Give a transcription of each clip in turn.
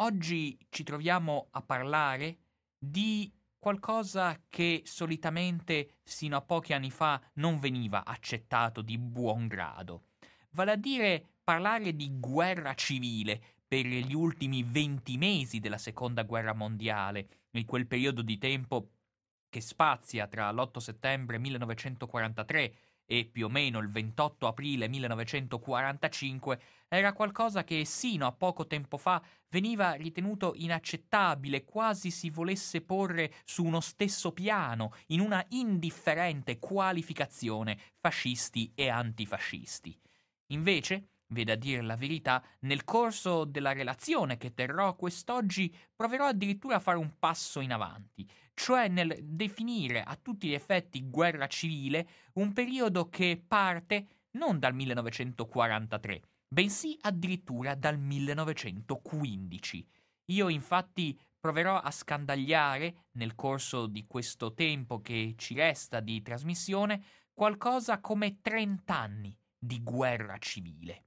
Oggi ci troviamo a parlare di qualcosa che solitamente sino a pochi anni fa non veniva accettato di buon grado, vale a dire parlare di guerra civile per gli ultimi 20 mesi della seconda guerra mondiale, in quel periodo di tempo che spazia tra l'8 settembre 1943 e più o meno il 28 aprile 1945 era qualcosa che sino a poco tempo fa veniva ritenuto inaccettabile, quasi si volesse porre su uno stesso piano, in una indifferente qualificazione fascisti e antifascisti. Invece, Veda a dire la verità, nel corso della relazione che terrò quest'oggi proverò addirittura a fare un passo in avanti, cioè nel definire a tutti gli effetti guerra civile un periodo che parte non dal 1943, bensì addirittura dal 1915. Io infatti proverò a scandagliare, nel corso di questo tempo che ci resta di trasmissione, qualcosa come 30 anni di guerra civile.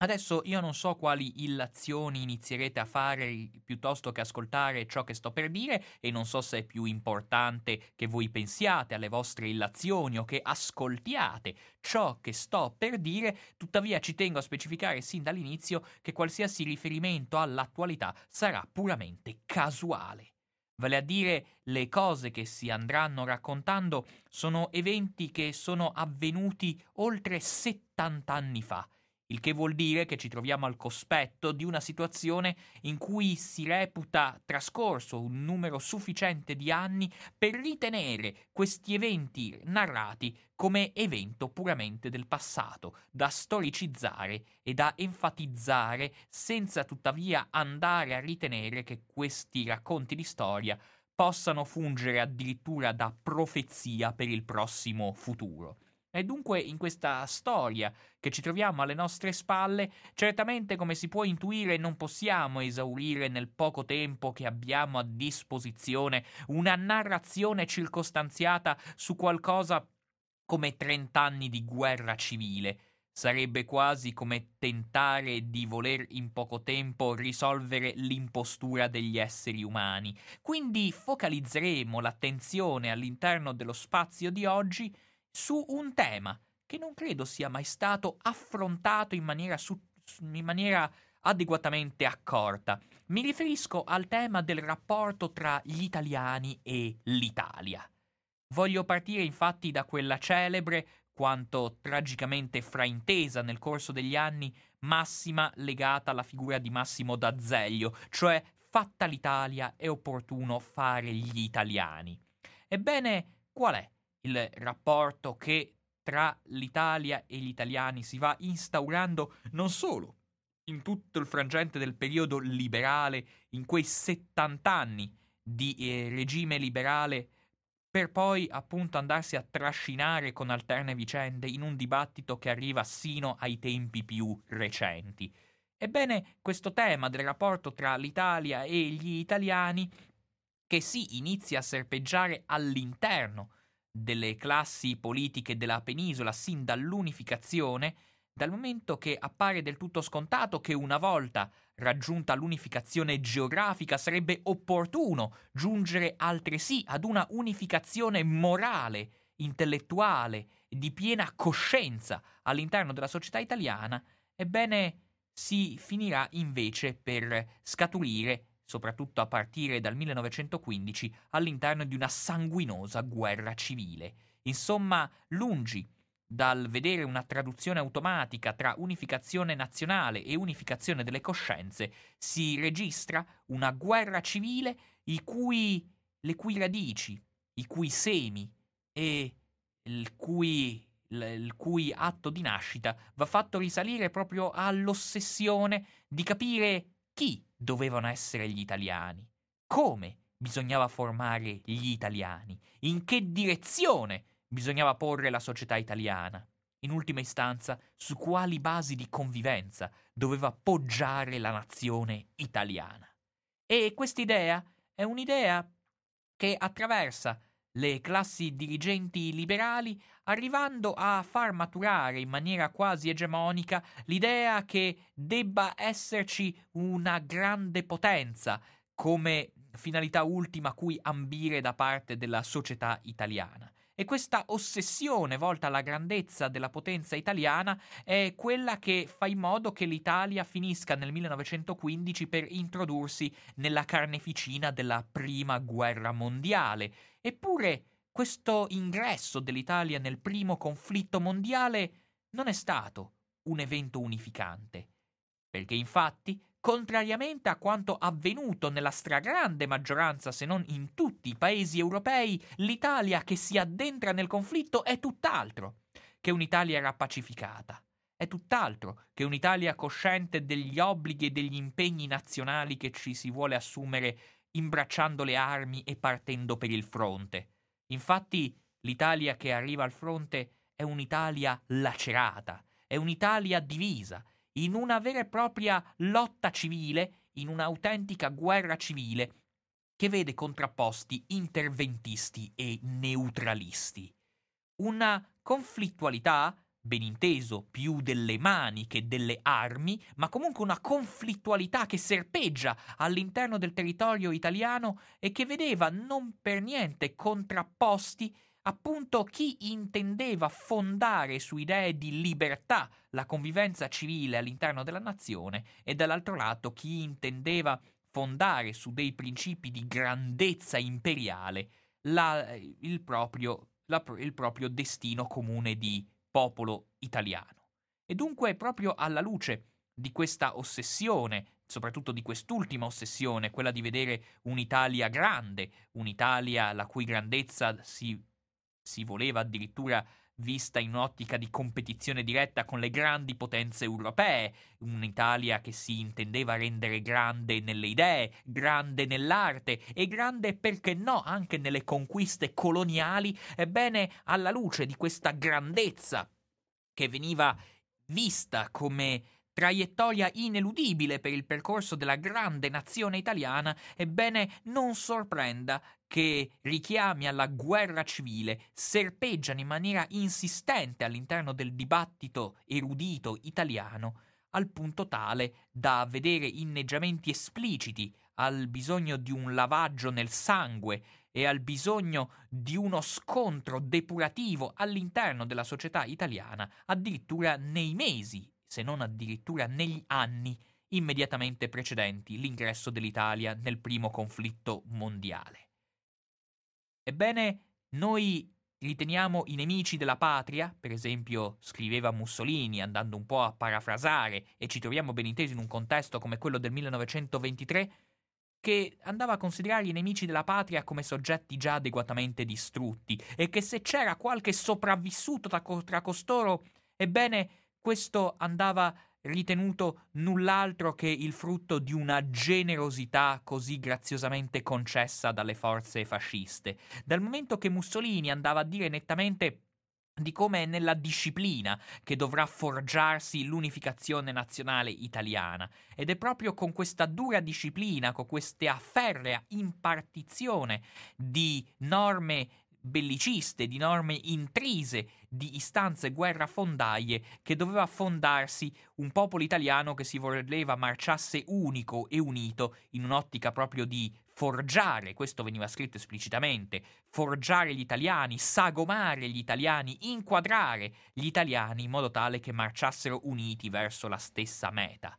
Adesso io non so quali illazioni inizierete a fare piuttosto che ascoltare ciò che sto per dire e non so se è più importante che voi pensiate alle vostre illazioni o che ascoltiate ciò che sto per dire, tuttavia ci tengo a specificare sin dall'inizio che qualsiasi riferimento all'attualità sarà puramente casuale. Vale a dire, le cose che si andranno raccontando sono eventi che sono avvenuti oltre 70 anni fa il che vuol dire che ci troviamo al cospetto di una situazione in cui si reputa trascorso un numero sufficiente di anni per ritenere questi eventi narrati come evento puramente del passato, da storicizzare e da enfatizzare, senza tuttavia andare a ritenere che questi racconti di storia possano fungere addirittura da profezia per il prossimo futuro. E dunque in questa storia che ci troviamo alle nostre spalle, certamente come si può intuire non possiamo esaurire nel poco tempo che abbiamo a disposizione una narrazione circostanziata su qualcosa come 30 anni di guerra civile. Sarebbe quasi come tentare di voler in poco tempo risolvere l'impostura degli esseri umani. Quindi focalizzeremo l'attenzione all'interno dello spazio di oggi su un tema che non credo sia mai stato affrontato in maniera, su- in maniera adeguatamente accorta. Mi riferisco al tema del rapporto tra gli italiani e l'Italia. Voglio partire infatti da quella celebre, quanto tragicamente fraintesa nel corso degli anni, massima legata alla figura di Massimo d'Azeglio, cioè fatta l'Italia è opportuno fare gli italiani. Ebbene, qual è il rapporto che tra l'Italia e gli italiani si va instaurando non solo in tutto il frangente del periodo liberale, in quei 70 anni di eh, regime liberale, per poi appunto andarsi a trascinare con alterne vicende in un dibattito che arriva sino ai tempi più recenti. Ebbene, questo tema del rapporto tra l'Italia e gli italiani, che si inizia a serpeggiare all'interno delle classi politiche della penisola sin dall'unificazione, dal momento che appare del tutto scontato che una volta raggiunta l'unificazione geografica sarebbe opportuno giungere altresì ad una unificazione morale, intellettuale, di piena coscienza all'interno della società italiana, ebbene si finirà invece per scaturire soprattutto a partire dal 1915, all'interno di una sanguinosa guerra civile. Insomma, lungi dal vedere una traduzione automatica tra unificazione nazionale e unificazione delle coscienze, si registra una guerra civile cui, le cui radici, i cui semi e il cui, il cui atto di nascita va fatto risalire proprio all'ossessione di capire chi dovevano essere gli italiani, come bisognava formare gli italiani, in che direzione bisognava porre la società italiana, in ultima istanza su quali basi di convivenza doveva poggiare la nazione italiana. E quest'idea è un'idea che attraversa le classi dirigenti liberali, arrivando a far maturare in maniera quasi egemonica l'idea che debba esserci una grande potenza come finalità ultima a cui ambire da parte della società italiana. E questa ossessione volta alla grandezza della potenza italiana è quella che fa in modo che l'Italia finisca nel 1915 per introdursi nella carneficina della prima guerra mondiale. Eppure questo ingresso dell'Italia nel primo conflitto mondiale non è stato un evento unificante. Perché infatti Contrariamente a quanto avvenuto nella stragrande maggioranza, se non in tutti i paesi europei, l'Italia che si addentra nel conflitto è tutt'altro che un'Italia rapacificata. È tutt'altro che un'Italia cosciente degli obblighi e degli impegni nazionali che ci si vuole assumere imbracciando le armi e partendo per il fronte. Infatti, l'Italia che arriva al fronte è un'Italia lacerata, è un'Italia divisa, in una vera e propria lotta civile, in un'autentica guerra civile che vede contrapposti interventisti e neutralisti. Una conflittualità, ben inteso, più delle mani che delle armi, ma comunque una conflittualità che serpeggia all'interno del territorio italiano e che vedeva non per niente contrapposti appunto chi intendeva fondare su idee di libertà la convivenza civile all'interno della nazione e dall'altro lato chi intendeva fondare su dei principi di grandezza imperiale la, il, proprio, la, il proprio destino comune di popolo italiano. E dunque proprio alla luce di questa ossessione soprattutto di quest'ultima ossessione, quella di vedere un'Italia grande, un'Italia la cui grandezza si si voleva addirittura vista in un'ottica di competizione diretta con le grandi potenze europee, un'Italia che si intendeva rendere grande nelle idee, grande nell'arte e grande, perché no, anche nelle conquiste coloniali, ebbene, alla luce di questa grandezza che veniva vista come traiettoria ineludibile per il percorso della grande nazione italiana, ebbene non sorprenda che richiami alla guerra civile serpeggiano in maniera insistente all'interno del dibattito erudito italiano, al punto tale da vedere inneggiamenti espliciti al bisogno di un lavaggio nel sangue e al bisogno di uno scontro depurativo all'interno della società italiana, addirittura nei mesi se non addirittura negli anni immediatamente precedenti l'ingresso dell'Italia nel primo conflitto mondiale. Ebbene, noi riteniamo i nemici della patria, per esempio scriveva Mussolini andando un po' a parafrasare e ci troviamo ben intesi in un contesto come quello del 1923, che andava a considerare i nemici della patria come soggetti già adeguatamente distrutti e che se c'era qualche sopravvissuto tra, tra costoro, ebbene questo andava ritenuto null'altro che il frutto di una generosità così graziosamente concessa dalle forze fasciste. Dal momento che Mussolini andava a dire nettamente di come è nella disciplina che dovrà forgiarsi l'unificazione nazionale italiana. Ed è proprio con questa dura disciplina, con questa ferrea impartizione di norme belliciste, di norme intrise, di istanze guerrafondaie che doveva fondarsi un popolo italiano che si voleva marciasse unico e unito in un'ottica proprio di forgiare, questo veniva scritto esplicitamente, forgiare gli italiani, sagomare gli italiani, inquadrare gli italiani in modo tale che marciassero uniti verso la stessa meta.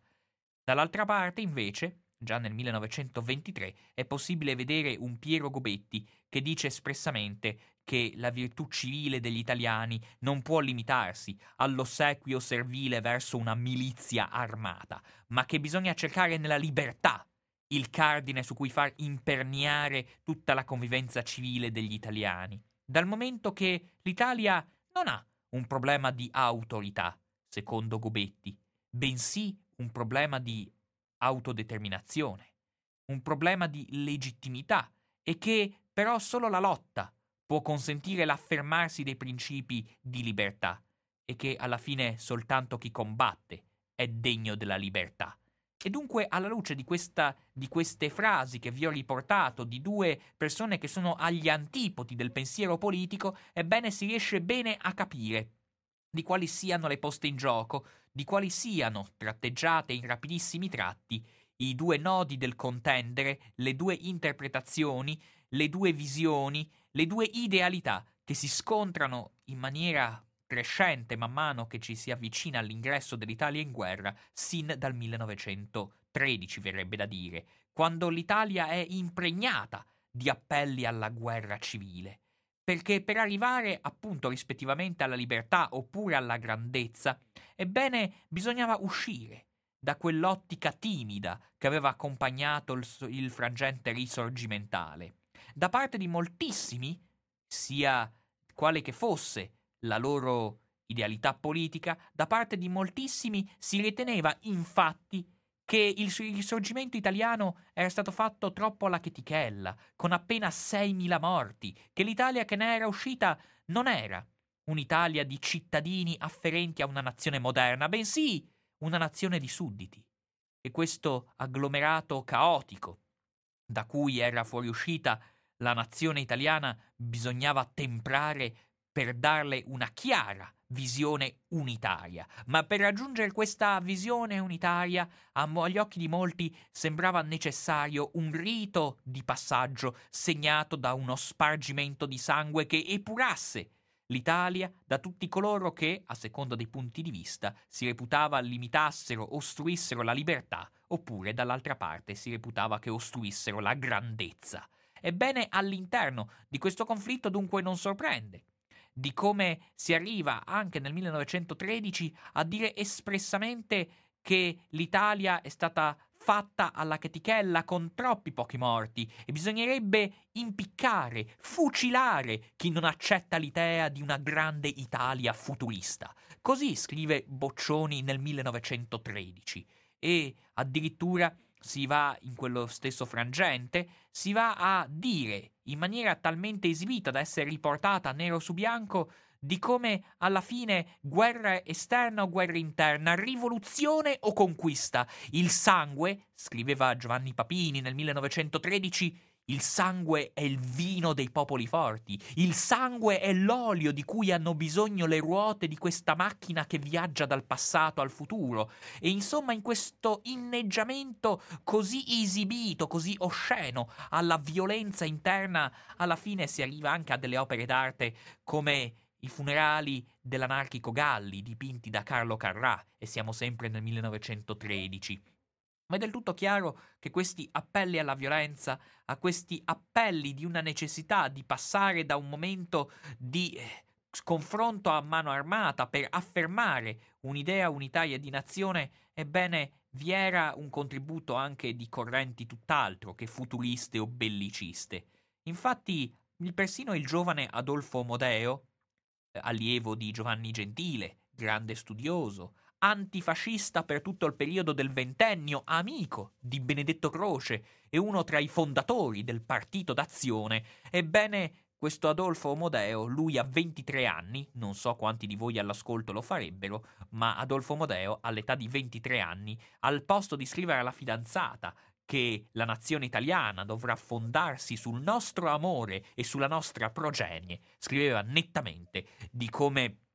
Dall'altra parte, invece, già nel 1923, è possibile vedere un Piero Gobetti che dice espressamente che la virtù civile degli italiani non può limitarsi all'ossequio servile verso una milizia armata, ma che bisogna cercare nella libertà il cardine su cui far imperniare tutta la convivenza civile degli italiani, dal momento che l'Italia non ha un problema di autorità, secondo Gobetti, bensì un problema di autodeterminazione, un problema di legittimità e che però solo la lotta può consentire l'affermarsi dei principi di libertà e che alla fine soltanto chi combatte è degno della libertà. E dunque, alla luce di, questa, di, queste frasi che vi ho riportato, di due persone che sono agli antipodi del pensiero politico, ebbene si riesce bene a capire di quali siano le poste in gioco, di quali siano, tratteggiate in rapidissimi tratti, i due nodi del contendere, le due interpretazioni, le due visioni, le due idealità che si scontrano in maniera crescente man mano che ci si avvicina all'ingresso dell'Italia in guerra, sin dal 1913 verrebbe da dire, quando l'Italia è impregnata di appelli alla guerra civile. Perché per arrivare appunto rispettivamente alla libertà oppure alla grandezza, ebbene bisognava uscire da quell'ottica timida che aveva accompagnato il, il frangente risorgimentale. Da parte di moltissimi, sia quale che fosse la loro idealità politica, da parte di moltissimi si riteneva infatti che il risorgimento italiano era stato fatto troppo alla chetichella, con appena 6.000 morti, che l'Italia che ne era uscita non era un'Italia di cittadini afferenti a una nazione moderna, bensì una nazione di sudditi. E questo agglomerato caotico, da cui era fuoriuscita la nazione italiana, bisognava temprare per darle una chiara visione unitaria. Ma per raggiungere questa visione unitaria, agli occhi di molti sembrava necessario un rito di passaggio segnato da uno spargimento di sangue che epurasse l'Italia da tutti coloro che, a seconda dei punti di vista, si reputava limitassero, ostruissero la libertà, oppure dall'altra parte si reputava che ostruissero la grandezza. Ebbene, all'interno di questo conflitto dunque non sorprende di come si arriva anche nel 1913 a dire espressamente che l'Italia è stata fatta alla chetichella con troppi pochi morti e bisognerebbe impiccare, fucilare chi non accetta l'idea di una grande Italia futurista. Così scrive Boccioni nel 1913 e addirittura si va in quello stesso frangente, si va a dire in maniera talmente esibita da essere riportata nero su bianco di come alla fine guerra esterna o guerra interna, rivoluzione o conquista. Il sangue, scriveva Giovanni Papini nel 1913, il sangue è il vino dei popoli forti, il sangue è l'olio di cui hanno bisogno le ruote di questa macchina che viaggia dal passato al futuro. E insomma, in questo inneggiamento così esibito, così osceno alla violenza interna, alla fine si arriva anche a delle opere d'arte come i funerali dell'anarchico Galli dipinti da Carlo Carrà e siamo sempre nel 1913. Ma è del tutto chiaro che questi appelli alla violenza, a questi appelli di una necessità di passare da un momento di eh, confronto a mano armata per affermare un'idea unitaria di nazione, ebbene vi era un contributo anche di correnti tutt'altro che futuriste o belliciste. Infatti, persino il giovane Adolfo Modeo, eh, allievo di Giovanni Gentile, grande studioso, antifascista per tutto il periodo del ventennio, amico di Benedetto Croce e uno tra i fondatori del Partito d'Azione, ebbene questo Adolfo Modeo, lui ha 23 anni, non so quanti di voi all'ascolto lo farebbero, ma Adolfo Modeo all'età di 23 anni, al posto di scrivere alla fidanzata che la nazione italiana dovrà fondarsi sul nostro amore e sulla nostra progenie, scriveva nettamente di come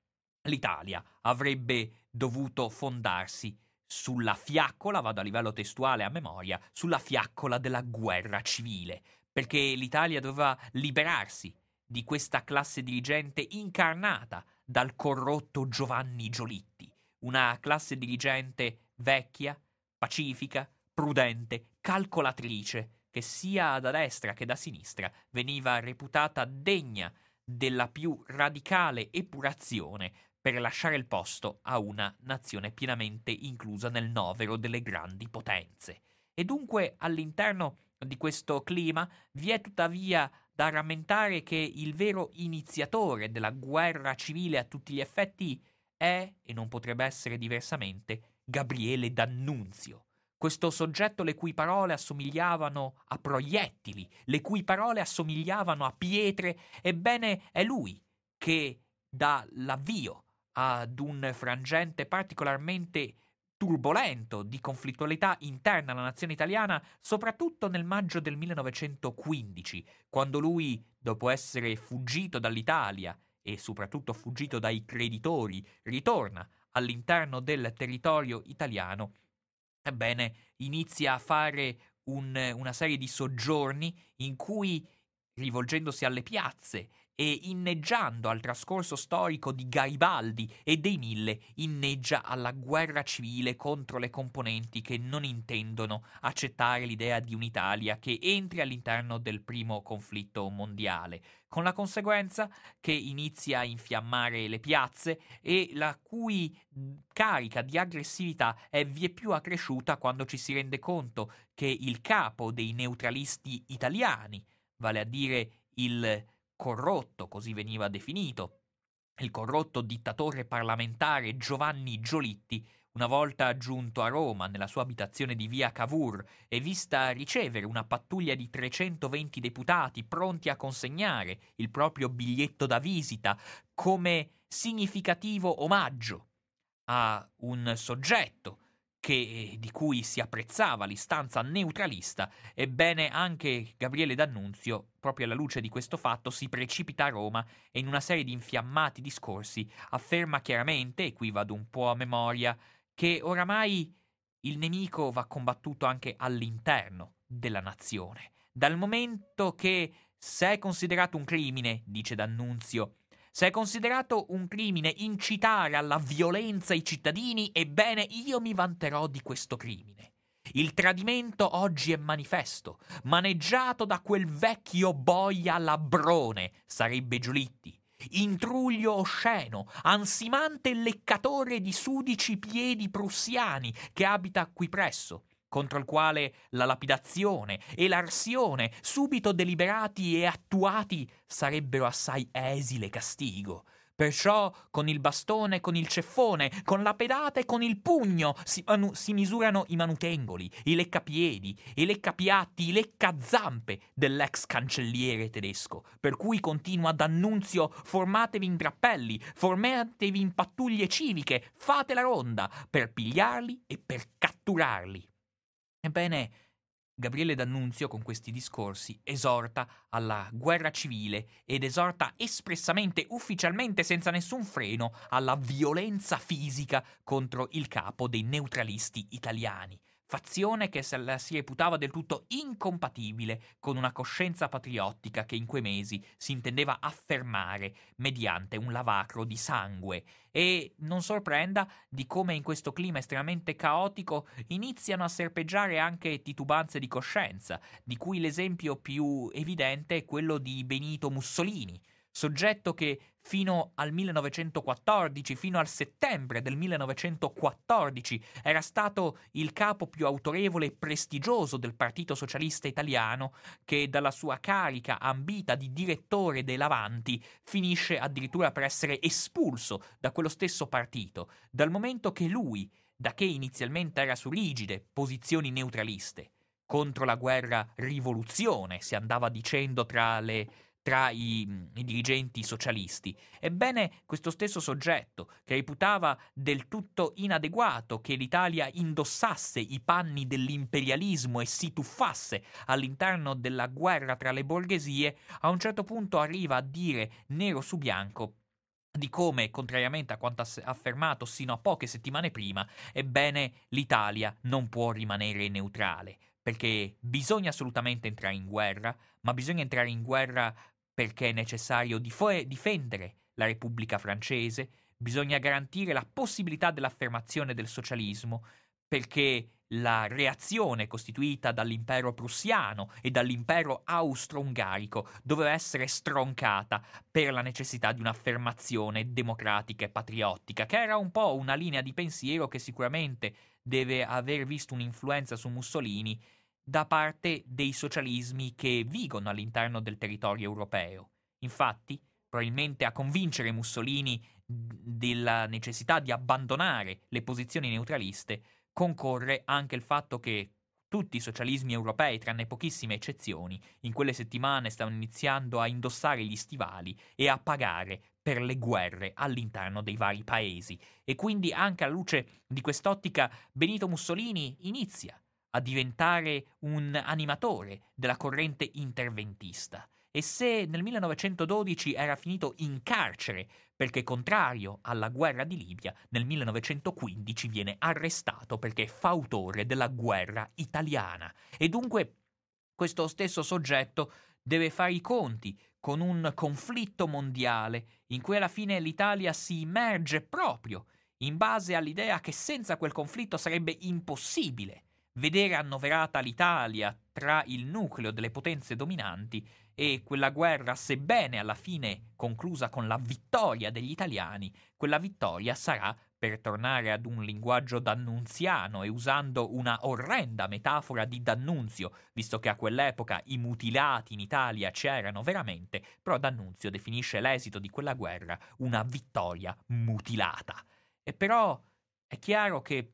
l'Italia avrebbe dovuto fondarsi sulla fiaccola, vado a livello testuale a memoria, sulla fiaccola della guerra civile, perché l'Italia doveva liberarsi di questa classe dirigente incarnata dal corrotto Giovanni Giolitti, una classe dirigente vecchia, pacifica, prudente, calcolatrice, che sia da destra che da sinistra veniva reputata degna della più radicale epurazione per lasciare il posto a una nazione pienamente inclusa nel novero delle grandi potenze. E dunque all'interno di questo clima vi è tuttavia da rammentare che il vero iniziatore della guerra civile a tutti gli effetti è, e non potrebbe essere diversamente, Gabriele D'Annunzio. Questo soggetto le cui parole assomigliavano a proiettili, le cui parole assomigliavano a pietre, ebbene è lui che dà l'avvio ad un frangente particolarmente turbolento di conflittualità interna alla nazione italiana, soprattutto nel maggio del 1915, quando lui, dopo essere fuggito dall'Italia e soprattutto fuggito dai creditori, ritorna all'interno del territorio italiano, ebbene, inizia a fare un, una serie di soggiorni in cui, rivolgendosi alle piazze e inneggiando al trascorso storico di Garibaldi e dei Mille, inneggia alla guerra civile contro le componenti che non intendono accettare l'idea di un'Italia che entri all'interno del primo conflitto mondiale, con la conseguenza che inizia a infiammare le piazze e la cui carica di aggressività è vieppiù accresciuta quando ci si rende conto che il capo dei neutralisti italiani, vale a dire il corrotto, così veniva definito, il corrotto dittatore parlamentare Giovanni Giolitti, una volta giunto a Roma nella sua abitazione di via Cavour e vista ricevere una pattuglia di 320 deputati pronti a consegnare il proprio biglietto da visita come significativo omaggio a un soggetto che, di cui si apprezzava l'istanza neutralista, ebbene anche Gabriele D'Annunzio, proprio alla luce di questo fatto, si precipita a Roma e in una serie di infiammati discorsi afferma chiaramente, e qui vado un po' a memoria, che oramai il nemico va combattuto anche all'interno della nazione, dal momento che se è considerato un crimine, dice D'Annunzio, se è considerato un crimine incitare alla violenza i cittadini, ebbene io mi vanterò di questo crimine. Il tradimento oggi è manifesto, maneggiato da quel vecchio boia labbrone, sarebbe Giulitti, intruglio osceno, ansimante leccatore di sudici piedi prussiani che abita qui presso, contro il quale la lapidazione e l'arsione, subito deliberati e attuati, sarebbero assai esile castigo. Perciò con il bastone, con il ceffone, con la pedata e con il pugno si, manu- si, misurano i manutengoli, i leccapiedi, i leccapiatti, i leccazampe dell'ex cancelliere tedesco. Per cui continua D'Annunzio: formatevi in drappelli, formatevi in pattuglie civiche, fate la ronda per pigliarli e per catturarli. Ebbene, Gabriele D'Annunzio con questi discorsi esorta alla guerra civile ed esorta espressamente, ufficialmente, senza nessun freno, alla violenza fisica contro il capo dei neutralisti italiani fazione che la si reputava del tutto incompatibile con una coscienza patriottica che in quei mesi si intendeva affermare mediante un lavacro di sangue. E non sorprenda di come in questo clima estremamente caotico iniziano a serpeggiare anche titubanze di coscienza, di cui l'esempio più evidente è quello di Benito Mussolini, soggetto che fino al 1914, fino al settembre del 1914, era stato il capo più autorevole e prestigioso del Partito Socialista Italiano, che dalla sua carica ambita di direttore dell'Avanti finisce addirittura per essere espulso da quello stesso partito, dal momento che lui, da che inizialmente era su rigide posizioni neutraliste, contro la guerra rivoluzione, si andava dicendo tra le tra i, i, dirigenti socialisti. Ebbene, questo stesso soggetto, che reputava del tutto inadeguato che l'Italia indossasse i panni dell'imperialismo e si tuffasse all'interno della guerra tra le borghesie, a un certo punto arriva a dire nero su bianco di come, contrariamente a quanto affermato sino a poche settimane prima, ebbene l'Italia non può rimanere neutrale, perché bisogna assolutamente entrare in guerra, ma bisogna entrare in guerra perché è necessario difo- difendere la Repubblica francese, bisogna garantire la possibilità dell'affermazione del socialismo, perché la reazione costituita dall'impero prussiano e dall'impero austro-ungarico doveva essere stroncata per la necessità di un'affermazione democratica e patriottica, che era un po' una linea di pensiero che sicuramente deve aver visto un'influenza su Mussolini da parte dei socialismi che vigono all'interno del territorio europeo. Infatti, probabilmente a convincere Mussolini della necessità di abbandonare le posizioni neutraliste concorre anche il fatto che tutti i socialismi europei, tranne pochissime eccezioni, in quelle settimane stavano iniziando a indossare gli stivali e a pagare per le guerre all'interno dei vari paesi. E quindi anche alla luce di quest'ottica Benito Mussolini inizia a diventare un animatore della corrente interventista. E se nel 1912 era finito in carcere perché contrario alla guerra di Libia, nel 1915 viene arrestato perché è fautore della guerra italiana. E dunque questo stesso soggetto deve fare i conti con un conflitto mondiale in cui alla fine l'Italia si immerge proprio in base all'idea che senza quel conflitto sarebbe impossibile vedere annoverata l'Italia tra il nucleo delle potenze dominanti e quella guerra, sebbene alla fine conclusa con la vittoria degli italiani, quella vittoria sarà, per tornare ad un linguaggio d'annunziano e usando una orrenda metafora di D'Annunzio, visto che a quell'epoca i mutilati in Italia c'erano veramente, però D'Annunzio definisce l'esito di quella guerra una vittoria mutilata. E però è chiaro che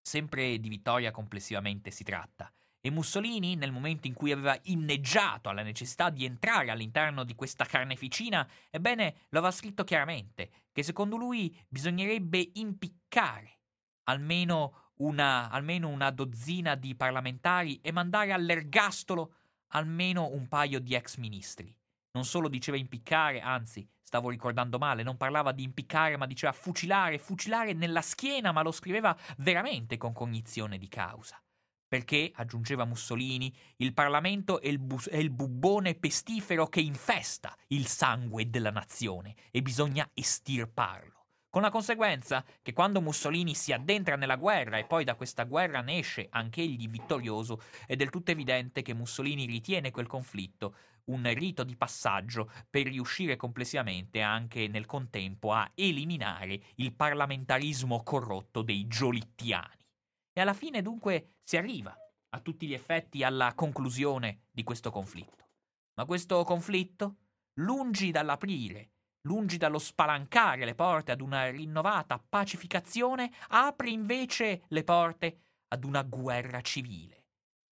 sempre di vittoria complessivamente si tratta. E Mussolini, nel momento in cui aveva inneggiato alla necessità di entrare all'interno di questa carneficina, ebbene, lo aveva scritto chiaramente che secondo lui bisognerebbe impiccare almeno una, almeno una dozzina di parlamentari e mandare all'ergastolo almeno un paio di ex ministri. Non solo diceva impiccare, anzi, stavo ricordando male, non parlava di impiccare, ma diceva fucilare, fucilare nella schiena, ma lo scriveva veramente con cognizione di causa. Perché, aggiungeva Mussolini, il Parlamento è il, bu- è il bubbone pestifero che infesta il sangue della nazione e bisogna estirparlo. Con la conseguenza che quando Mussolini si addentra nella guerra e poi da questa guerra ne esce anch'egli vittorioso, è del tutto evidente che Mussolini ritiene quel conflitto un rito di passaggio per riuscire complessivamente anche nel contempo a eliminare il parlamentarismo corrotto dei giolittiani. E alla fine dunque si arriva a tutti gli effetti alla conclusione di questo conflitto. Ma questo conflitto, lungi dall'aprire, lungi dallo spalancare le porte ad una rinnovata pacificazione, apre invece le porte ad una guerra civile,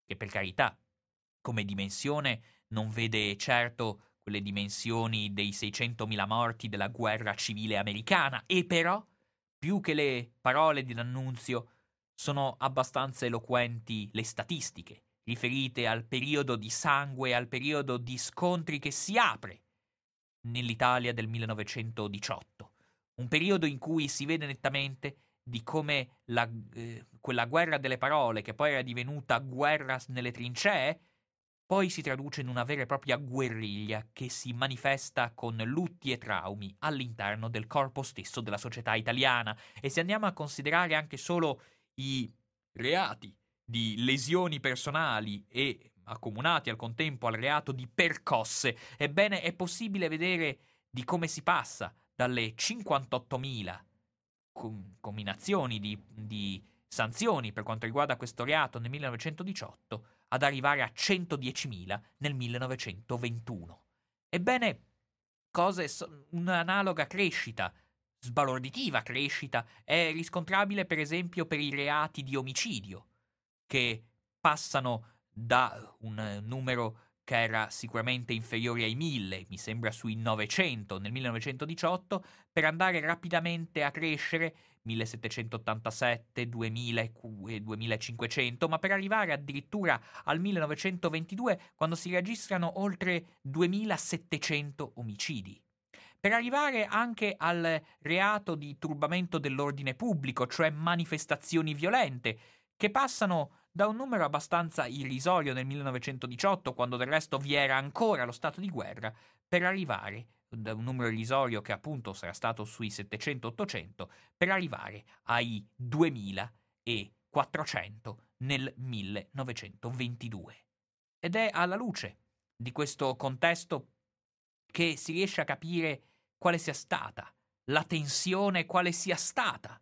che per carità, come dimensione, non vede certo quelle dimensioni dei 600.000 morti della guerra civile americana, e però, più che le parole di D'Annunzio, sono abbastanza eloquenti le statistiche riferite al periodo di sangue al periodo di scontri che si apre nell'Italia del 1918. Un periodo in cui si vede nettamente di come la, eh, quella guerra delle parole, che poi era divenuta guerra nelle trincee, poi si traduce in una vera e propria guerriglia che si manifesta con lutti e traumi all'interno del corpo stesso della società italiana. E se andiamo a considerare anche solo i reati di lesioni personali e accomunati al contempo al reato di percosse, ebbene è possibile vedere di come si passa dalle 58.000 com- combinazioni di, di sanzioni per quanto riguarda questo reato nel 1918 ad arrivare a 110.000 nel 1921. Ebbene, cose, un'analoga crescita sbalorditiva crescita è riscontrabile per esempio per i reati di omicidio, che passano da un numero che era sicuramente inferiore ai 1000, mi sembra sui 900 nel 1918, per andare rapidamente a crescere 1787, 2000 e 2500, ma per arrivare addirittura al 1922 quando si registrano oltre 2700 omicidi. Per arrivare anche al reato di turbamento dell'ordine pubblico, cioè manifestazioni violente, che passano da un numero abbastanza irrisorio nel 1918, quando del resto vi era ancora lo stato di guerra, per arrivare da un numero irrisorio che appunto sarà stato sui 700-800, per arrivare ai 2400 nel 1922. Ed è alla luce di questo contesto che si riesce a capire quale sia stata la tensione, quale sia stata,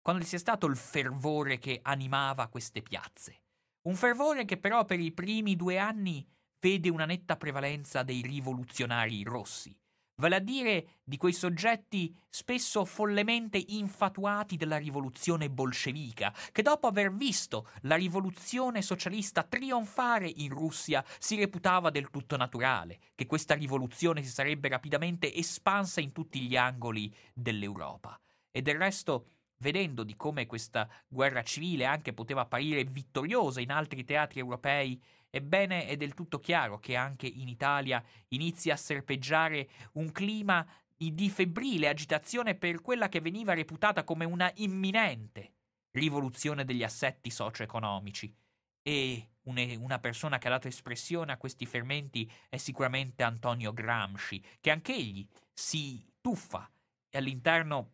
quale sia stato il fervore che animava queste piazze. Un fervore che però per i primi due anni vede una netta prevalenza dei rivoluzionari rossi, vale a dire di quei soggetti spesso follemente infatuati della rivoluzione bolscevica, che dopo aver visto la rivoluzione socialista trionfare in Russia si reputava del tutto naturale che questa rivoluzione si sarebbe rapidamente espansa in tutti gli angoli dell'Europa. E del resto vedendo di come questa guerra civile anche poteva apparire vittoriosa in altri teatri europei, ebbene è del tutto chiaro che anche in Italia inizia a serpeggiare un clima di febbrile agitazione per quella che veniva reputata come una imminente rivoluzione degli assetti socio-economici. E una persona che ha dato espressione a questi fermenti è sicuramente Antonio Gramsci, che anch'egli si tuffa all'interno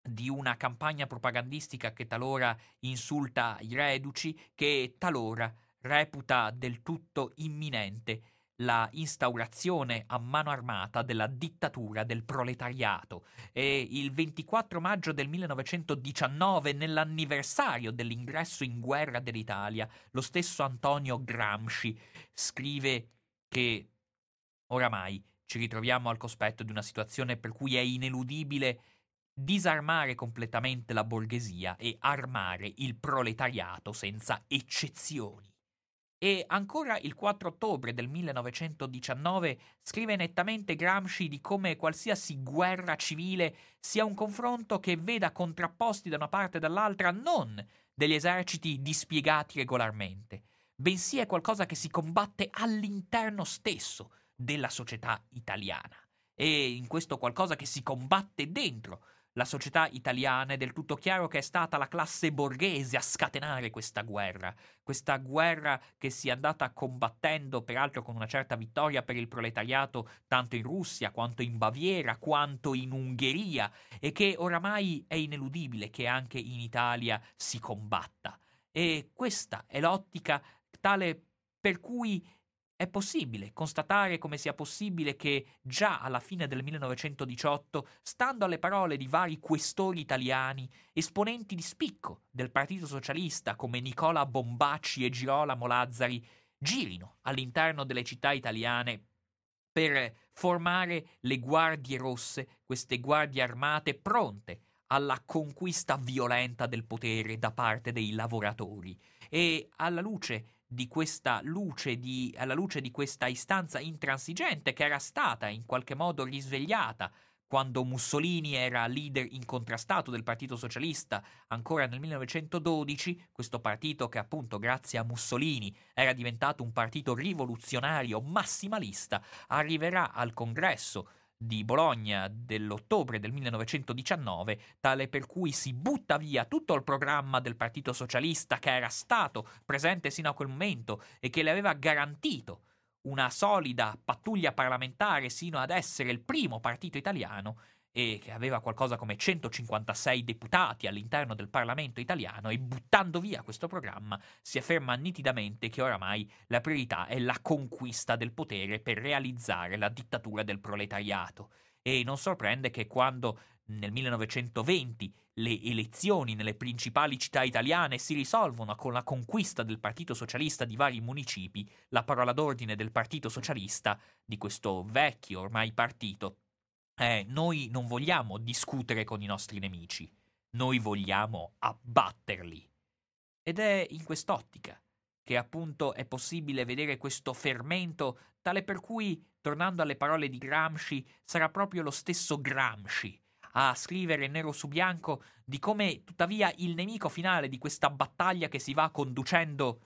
di una campagna propagandistica che talora insulta i reduci, che talora reputa del tutto imminente la instaurazione a mano armata della dittatura del proletariato e il 24 maggio del 1919, nell'anniversario dell'ingresso in guerra dell'Italia, lo stesso Antonio Gramsci scrive che oramai ci ritroviamo al cospetto di una situazione per cui è ineludibile disarmare completamente la borghesia e armare il proletariato senza eccezioni. E ancora il 4 ottobre del 1919 scrive nettamente Gramsci di come qualsiasi guerra civile sia un confronto che veda contrapposti da una parte e dall'altra non degli eserciti dispiegati regolarmente, bensì è qualcosa che si combatte all'interno stesso della società italiana. E in questo qualcosa che si combatte dentro la società italiana è del tutto chiaro che è stata la classe borghese a scatenare questa guerra, questa guerra che si è andata combattendo, peraltro con una certa vittoria per il proletariato, tanto in Russia quanto in Baviera, quanto in Ungheria, e che oramai è ineludibile che anche in Italia si combatta. E questa è l'ottica tale per cui è possibile constatare come sia possibile che già alla fine del 1918, stando alle parole di vari questori italiani, esponenti di spicco del Partito Socialista come Nicola Bombacci e Girolamo Lazzari girino all'interno delle città italiane per formare le guardie rosse, queste guardie armate pronte alla conquista violenta del potere da parte dei lavoratori. E alla luce di questa luce, di, alla luce di questa istanza intransigente che era stata in qualche modo risvegliata quando Mussolini era leader incontrastato del Partito Socialista ancora nel 1912, questo partito che appunto grazie a Mussolini era diventato un partito rivoluzionario massimalista, arriverà al congresso di Bologna dell'ottobre del 1919, tale per cui si butta via tutto il programma del Partito Socialista che era stato presente sino a quel momento e che le aveva garantito una solida pattuglia parlamentare sino ad essere il primo partito italiano e che aveva qualcosa come 156 deputati all'interno del Parlamento italiano e buttando via questo programma si afferma nitidamente che oramai la priorità è la conquista del potere per realizzare la dittatura del proletariato. E non sorprende che quando nel 1920 le elezioni nelle principali città italiane si risolvono con la conquista del Partito Socialista di vari municipi, la parola d'ordine del Partito Socialista, di questo vecchio ormai partito, eh, noi non vogliamo discutere con i nostri nemici, noi vogliamo abbatterli. Ed è in quest'ottica che appunto è possibile vedere questo fermento tale per cui, tornando alle parole di Gramsci, sarà proprio lo stesso Gramsci a scrivere nero su bianco di come tuttavia il nemico finale di questa battaglia che si va conducendo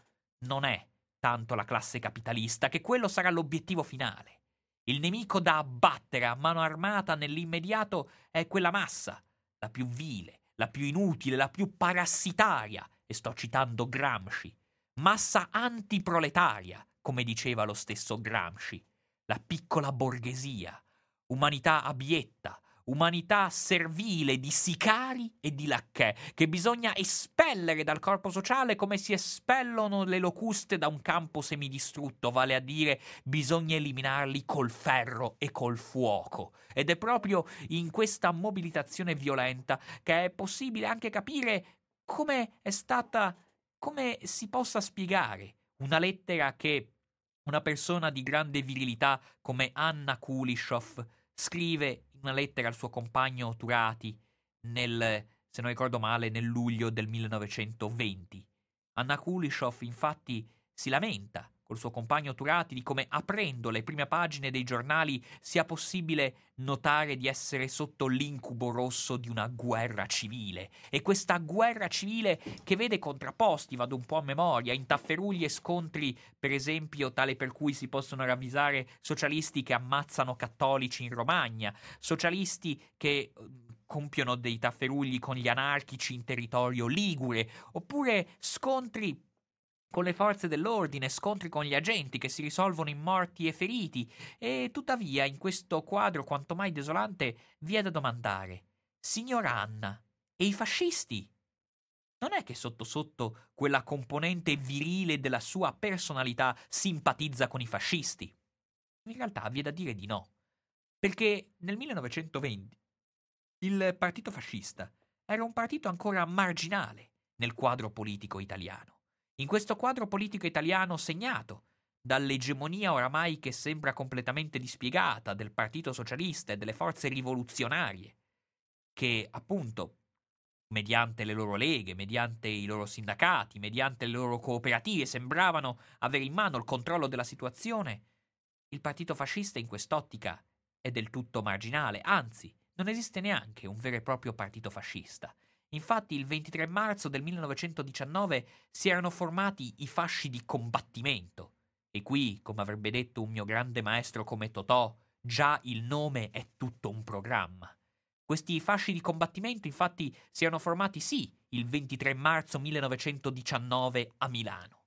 non è tanto la classe capitalista, che quello sarà l'obiettivo finale. Il nemico da abbattere a mano armata nell'immediato è quella massa, la più vile, la più inutile, la più parassitaria, e sto citando Gramsci, massa antiproletaria, come diceva lo stesso Gramsci, la piccola borghesia, umanità abietta, umanità servile di sicari e di lacchè, che bisogna espellere dal corpo sociale come si espellono le locuste da un campo semidistrutto, vale a dire bisogna eliminarli col ferro e col fuoco. Ed è proprio in questa mobilitazione violenta che è possibile anche capire come è stata, come si possa spiegare una lettera che una persona di grande virilità come Anna Kulishov scrive una lettera al suo compagno Turati nel, se non ricordo male, nel luglio del 1920. Anna Kulishov infatti si lamenta col suo compagno Turati di come aprendo le prime pagine dei giornali sia possibile notare di essere sotto l'incubo rosso di una guerra civile. E questa guerra civile che vede contrapposti, vado un po' a memoria, in tafferugli e scontri, per esempio, tale per cui si possono ravvisare socialisti che ammazzano cattolici in Romagna, socialisti che compiono dei tafferugli con gli anarchici in territorio ligure, oppure scontri con le forze dell'ordine, scontri con gli agenti che si risolvono in morti e feriti, e tuttavia in questo quadro quanto mai desolante vi è da domandare, signor Anna, e i fascisti? Non è che sotto sotto quella componente virile della sua personalità simpatizza con i fascisti? In realtà vi è da dire di no, perché nel 1920 il partito fascista era un partito ancora marginale nel quadro politico italiano. In questo quadro politico italiano segnato dall'egemonia oramai che sembra completamente dispiegata del Partito Socialista e delle forze rivoluzionarie, che appunto, mediante le loro leghe, mediante i loro sindacati, mediante le loro cooperative, sembravano avere in mano il controllo della situazione, il Partito Fascista in quest'ottica è del tutto marginale, anzi, non esiste neanche un vero e proprio partito fascista. Infatti il 23 marzo del 1919 si erano formati i fasci di combattimento. E qui, come avrebbe detto un mio grande maestro come Totò, già il nome è tutto un programma. Questi fasci di combattimento infatti si erano formati sì il 23 marzo 1919 a Milano.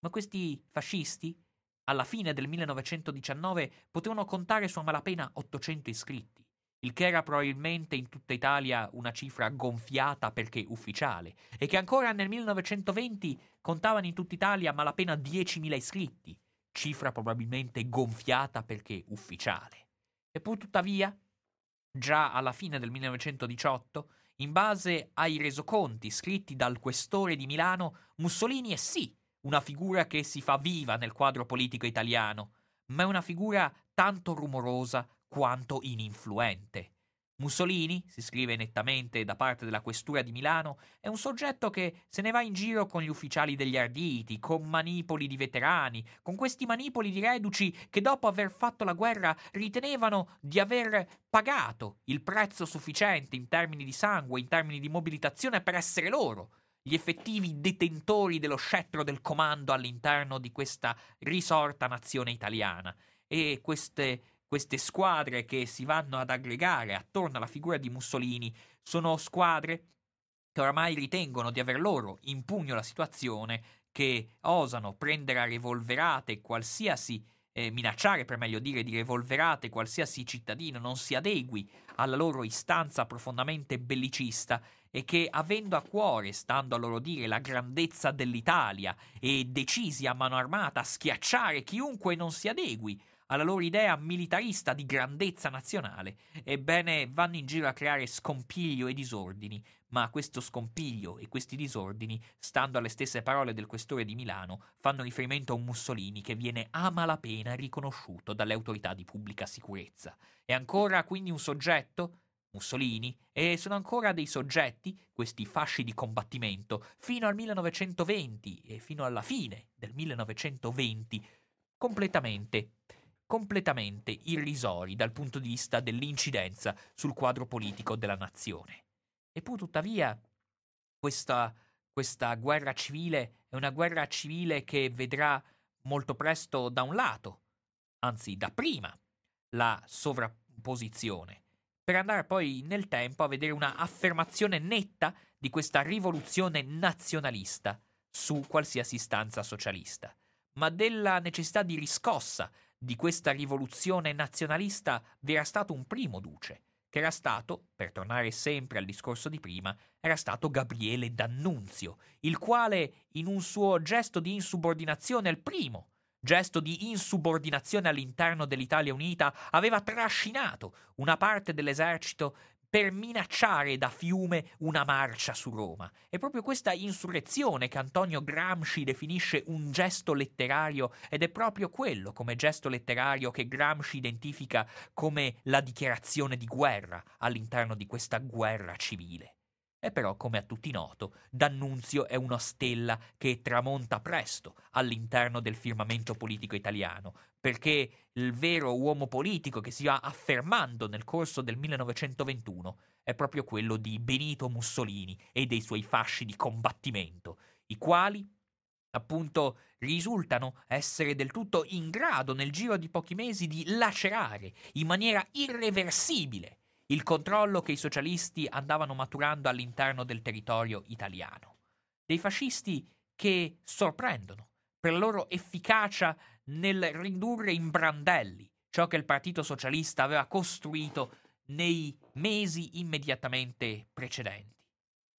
Ma questi fascisti, alla fine del 1919, potevano contare su a malapena 800 iscritti il che era probabilmente in tutta Italia una cifra gonfiata perché ufficiale, e che ancora nel 1920 contavano in tutta Italia malapena 10.000 iscritti, cifra probabilmente gonfiata perché ufficiale. Eppure tuttavia, già alla fine del 1918, in base ai resoconti scritti dal questore di Milano, Mussolini è sì una figura che si fa viva nel quadro politico italiano, ma è una figura tanto rumorosa quanto ininfluente. Mussolini, si scrive nettamente da parte della questura di Milano, è un soggetto che se ne va in giro con gli ufficiali degli arditi, con manipoli di veterani, con questi manipoli di reduci che dopo aver fatto la guerra ritenevano di aver pagato il prezzo sufficiente in termini di sangue, in termini di mobilitazione per essere loro gli effettivi detentori dello scettro del comando all'interno di questa risorta nazione italiana. E queste queste squadre che si vanno ad aggregare attorno alla figura di Mussolini sono squadre che oramai ritengono di aver loro in pugno la situazione, che osano prendere a revolverate qualsiasi eh, minacciare, per meglio dire, di revolverate qualsiasi cittadino non si adegui alla loro istanza profondamente bellicista e che, avendo a cuore, stando a loro dire, la grandezza dell'Italia e decisi a mano armata a schiacciare chiunque non si adegui alla loro idea militarista di grandezza nazionale, ebbene vanno in giro a creare scompiglio e disordini, ma questo scompiglio e questi disordini, stando alle stesse parole del questore di Milano, fanno riferimento a un Mussolini che viene a malapena riconosciuto dalle autorità di pubblica sicurezza. È ancora quindi un soggetto, Mussolini, e sono ancora dei soggetti, questi fasci di combattimento, fino al 1920 e fino alla fine del 1920, completamente completamente irrisori dal punto di vista dell'incidenza sul quadro politico della nazione. Eppure tuttavia questa, questa guerra civile è una guerra civile che vedrà molto presto da un lato, anzi da prima, la sovrapposizione, per andare poi nel tempo a vedere una affermazione netta di questa rivoluzione nazionalista su qualsiasi istanza socialista, ma della necessità di riscossa di questa rivoluzione nazionalista vi era stato un primo duce, che era stato, per tornare sempre al discorso di prima, era stato Gabriele D'Annunzio, il quale, in un suo gesto di insubordinazione al primo, gesto di insubordinazione all'interno dell'Italia Unita, aveva trascinato una parte dell'esercito per minacciare da fiume una marcia su Roma. È proprio questa insurrezione che Antonio Gramsci definisce un gesto letterario ed è proprio quello come gesto letterario che Gramsci identifica come la dichiarazione di guerra all'interno di questa guerra civile. E però, come a tutti noto, D'Annunzio è una stella che tramonta presto all'interno del firmamento politico italiano, perché il vero uomo politico che si va affermando nel corso del 1921 è proprio quello di Benito Mussolini e dei suoi fasci di combattimento, i quali appunto risultano essere del tutto in grado nel giro di pochi mesi di lacerare in maniera irreversibile il controllo che i socialisti andavano maturando all'interno del territorio italiano. Dei fascisti che sorprendono per la loro efficacia nel ridurre in brandelli ciò che il Partito Socialista aveva costruito nei mesi immediatamente precedenti.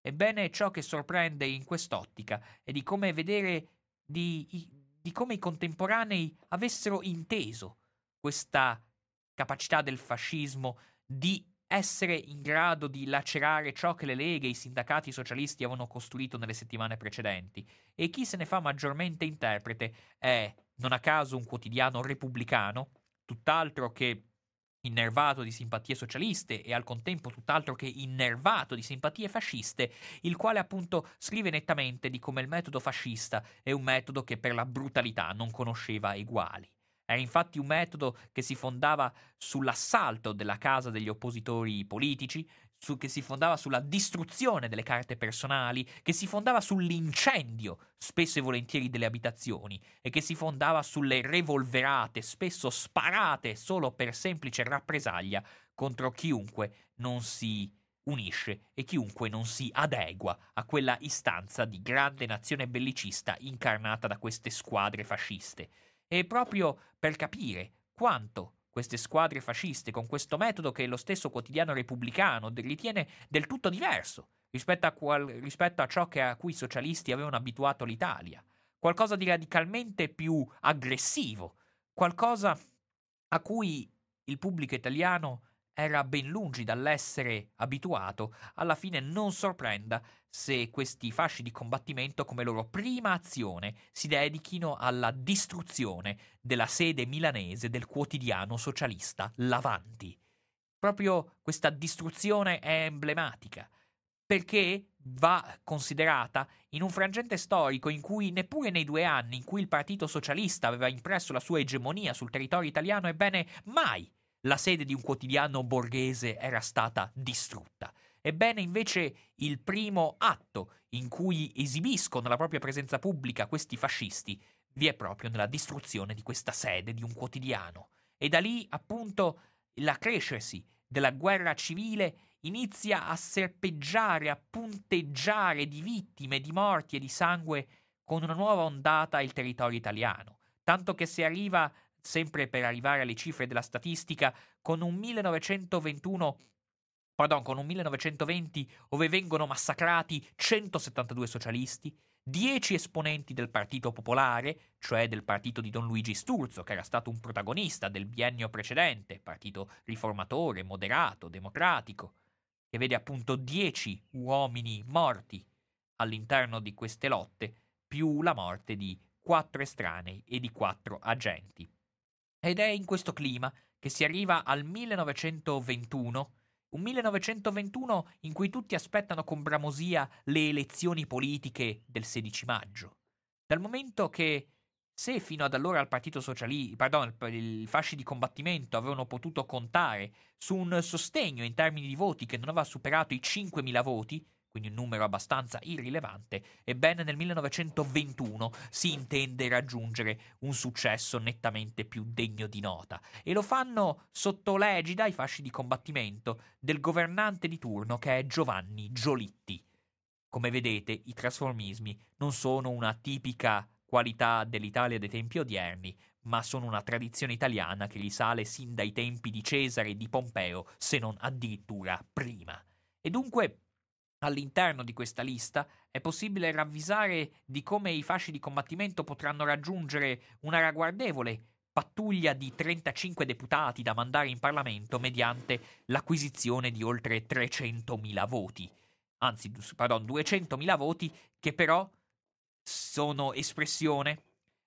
Ebbene, ciò che sorprende in quest'ottica è di come vedere di, di come i contemporanei avessero inteso questa capacità del fascismo di essere in grado di lacerare ciò che le leghe e i sindacati socialisti avevano costruito nelle settimane precedenti. E chi se ne fa maggiormente interprete è, non a caso, un quotidiano repubblicano, tutt'altro che innervato di simpatie socialiste e al contempo tutt'altro che innervato di simpatie fasciste, il quale appunto scrive nettamente di come il metodo fascista è un metodo che per la brutalità non conosceva eguali. Era infatti un metodo che si fondava sull'assalto della casa degli oppositori politici, su, che si fondava sulla distruzione delle carte personali, che si fondava sull'incendio, spesso e volentieri, delle abitazioni, e che si fondava sulle revolverate, spesso sparate solo per semplice rappresaglia contro chiunque non si unisce e chiunque non si adegua a quella istanza di grande nazione bellicista incarnata da queste squadre fasciste. E proprio per capire quanto queste squadre fasciste, con questo metodo che lo stesso quotidiano repubblicano ritiene del tutto diverso rispetto a, qual- rispetto a ciò che a cui i socialisti avevano abituato l'Italia, qualcosa di radicalmente più aggressivo, qualcosa a cui il pubblico italiano era ben lungi dall'essere abituato, alla fine non sorprenda se questi fasci di combattimento come loro prima azione si dedichino alla distruzione della sede milanese del quotidiano socialista L'Avanti. Proprio questa distruzione è emblematica, perché va considerata in un frangente storico in cui neppure nei due anni in cui il Partito Socialista aveva impresso la sua egemonia sul territorio italiano, ebbene mai la sede di un quotidiano borghese era stata distrutta. Ebbene, invece, il primo atto in cui esibiscono la propria presenza pubblica questi fascisti vi è proprio nella distruzione di questa sede di un quotidiano. E da lì, appunto, l'accrescersi della guerra civile inizia a serpeggiare, a punteggiare di vittime, di morti e di sangue con una nuova ondata il territorio italiano. Tanto che si arriva, sempre per arrivare alle cifre della statistica, con un 1921 pardon, con un 1920 dove vengono massacrati 172 socialisti, 10 esponenti del Partito Popolare, cioè del partito di Don Luigi Sturzo, che era stato un protagonista del biennio precedente, partito riformatore, moderato, democratico, che vede appunto 10 uomini morti all'interno di queste lotte, più la morte di 4 estranei e di 4 agenti. Ed è in questo clima che si arriva al 1921 un 1921 in cui tutti aspettano con bramosia le elezioni politiche del 16 maggio. Dal momento che se fino ad allora il Partito Socialista, pardon, i fasci di combattimento avevano potuto contare su un sostegno in termini di voti che non aveva superato i 5.000 voti, quindi un numero abbastanza irrilevante, ebbene nel 1921 si intende raggiungere un successo nettamente più degno di nota e lo fanno sotto l'egida, i fasci di combattimento, del governante di turno che è Giovanni Giolitti. Come vedete, i trasformismi non sono una tipica qualità dell'Italia dei tempi odierni, ma sono una tradizione italiana che risale sin dai tempi di Cesare e di Pompeo, se non addirittura prima. E dunque All'interno di questa lista è possibile ravvisare di come i fasci di combattimento potranno raggiungere una ragguardevole pattuglia di 35 deputati da mandare in Parlamento mediante l'acquisizione di oltre 300.000 voti. Anzi, pardon, 200.000 voti che però sono espressione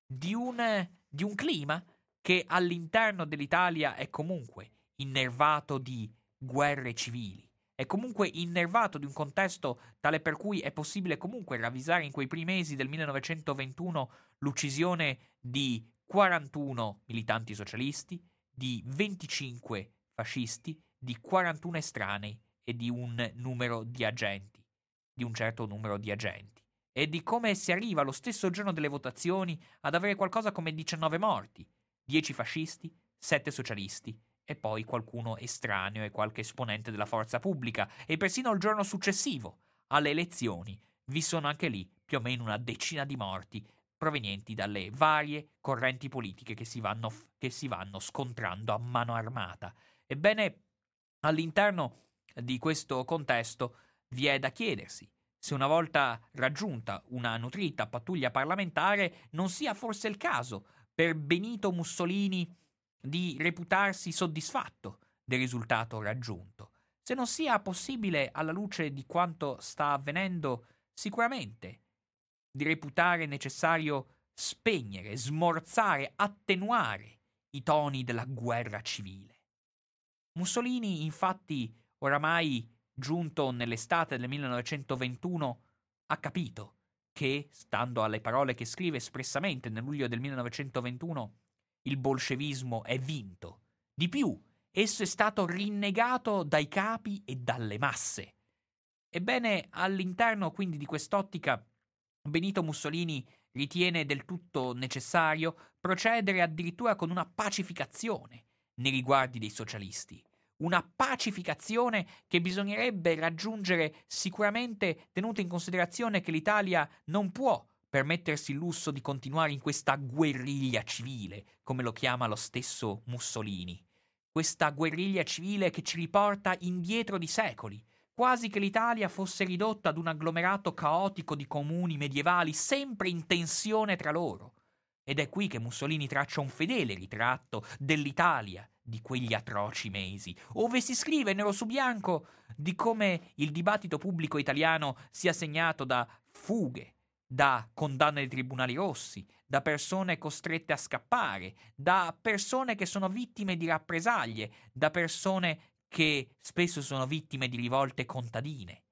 di un, di un clima che all'interno dell'Italia è comunque innervato di guerre civili. È comunque innervato di un contesto tale per cui è possibile comunque ravvisare in quei primi mesi del 1921 l'uccisione di 41 militanti socialisti, di 25 fascisti, di 41 estranei e di un numero di agenti, di un certo numero di agenti. E di come si arriva lo stesso giorno delle votazioni ad avere qualcosa come 19 morti, 10 fascisti, 7 socialisti e poi qualcuno estraneo e qualche esponente della forza pubblica e persino il giorno successivo, alle elezioni, vi sono anche lì più o meno una decina di morti provenienti dalle varie correnti politiche che si vanno, che si vanno scontrando a mano armata. Ebbene, all'interno di questo contesto vi è da chiedersi se una volta raggiunta una nutrita pattuglia parlamentare non sia forse il caso per Benito Mussolini di reputarsi soddisfatto del risultato raggiunto. Se non sia possibile, alla luce di quanto sta avvenendo, sicuramente di reputare necessario spegnere, smorzare, attenuare i toni della guerra civile. Mussolini, infatti, oramai giunto nell'estate del 1921, ha capito che, stando alle parole che scrive espressamente nel luglio del 1921, il bolscevismo è vinto. Di più, esso è stato rinnegato dai capi e dalle masse. Ebbene, all'interno quindi di quest'ottica Benito Mussolini ritiene del tutto necessario procedere addirittura con una pacificazione nei riguardi dei socialisti. Una pacificazione che bisognerebbe raggiungere sicuramente tenuto in considerazione che l'Italia non può permettersi il lusso di continuare in questa guerriglia civile, come lo chiama lo stesso Mussolini. Questa guerriglia civile che ci riporta indietro di secoli, quasi che l'Italia fosse ridotta ad un agglomerato caotico di comuni medievali sempre in tensione tra loro. Ed è qui che Mussolini traccia un fedele ritratto dell'Italia di quegli atroci mesi, ove si scrive nero su bianco di come il dibattito pubblico italiano sia segnato da fughe, da condanne dei tribunali rossi, da persone costrette a scappare, da persone che sono vittime di rappresaglie, da persone che spesso sono vittime di rivolte contadine.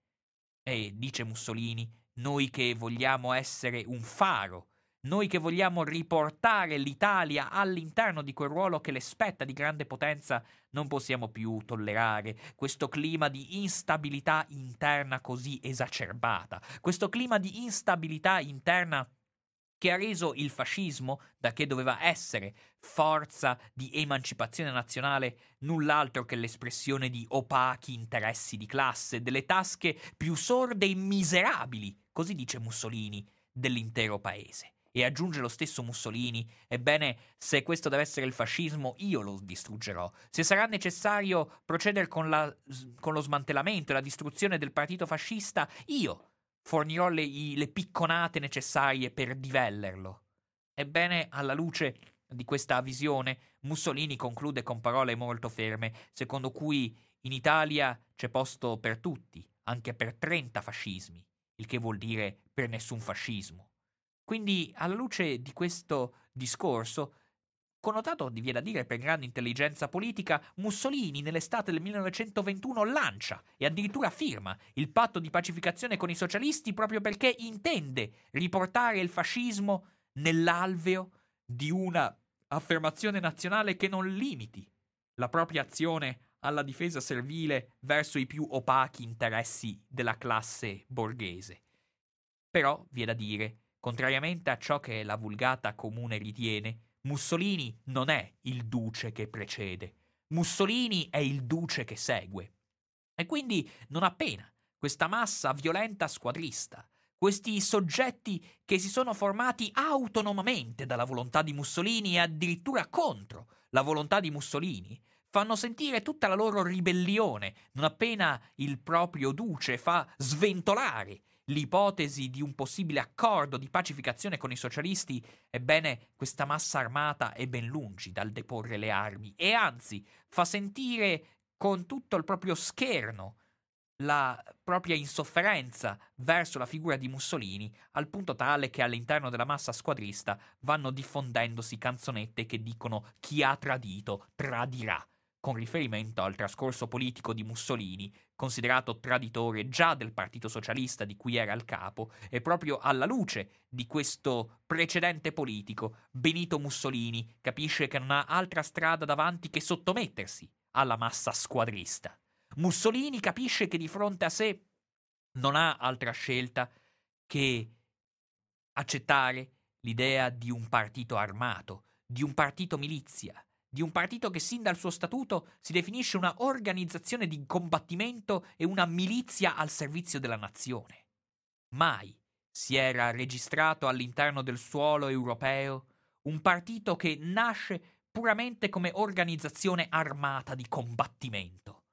E, dice Mussolini, noi che vogliamo essere un faro, noi che vogliamo riportare l'Italia all'interno di quel ruolo che le spetta di grande potenza, non possiamo più tollerare questo clima di instabilità interna così esacerbata, questo clima di instabilità interna che ha reso il fascismo, da che doveva essere forza di emancipazione nazionale, null'altro che l'espressione di opachi interessi di classe, delle tasche più sorde e miserabili, così dice Mussolini, dell'intero paese. E aggiunge lo stesso Mussolini, ebbene, se questo deve essere il fascismo, io lo distruggerò. Se sarà necessario procedere con, la, con lo smantellamento e la distruzione del partito fascista, io fornirò le, le picconate necessarie per divellerlo. Ebbene, alla luce di questa visione, Mussolini conclude con parole molto ferme, secondo cui in Italia c'è posto per tutti, anche per 30 fascismi, il che vuol dire per nessun fascismo. Quindi, alla luce di questo discorso, Connotato, di viene da dire, per grande intelligenza politica, Mussolini nell'estate del 1921 lancia e addirittura firma il patto di pacificazione con i socialisti proprio perché intende riportare il fascismo nell'alveo di una affermazione nazionale che non limiti la propria azione alla difesa servile verso i più opachi interessi della classe borghese. Però, vi è da dire, contrariamente a ciò che la vulgata comune ritiene, Mussolini non è il duce che precede, Mussolini è il duce che segue. E quindi, non appena questa massa violenta squadrista, questi soggetti che si sono formati autonomamente dalla volontà di Mussolini e addirittura contro la volontà di Mussolini, fanno sentire tutta la loro ribellione non appena il proprio duce fa sventolare l'ipotesi di un possibile accordo di pacificazione con i socialisti, ebbene questa massa armata è ben lungi dal deporre le armi e anzi fa sentire con tutto il proprio scherno la propria insofferenza verso la figura di Mussolini, al punto tale che all'interno della massa squadrista vanno diffondendosi canzonette che dicono chi ha tradito tradirà, con riferimento al trascorso politico di Mussolini, considerato traditore già del Partito Socialista di cui era il capo, e proprio alla luce di questo precedente politico, Benito Mussolini capisce che non ha altra strada davanti che sottomettersi alla massa squadrista. Mussolini capisce che di fronte a sé non ha altra scelta che accettare l'idea di un partito armato, di un partito milizia, di un partito che sin dal suo statuto si definisce una organizzazione di combattimento e una milizia al servizio della nazione. Mai si era registrato all'interno del suolo europeo un partito che nasce puramente come organizzazione armata di combattimento.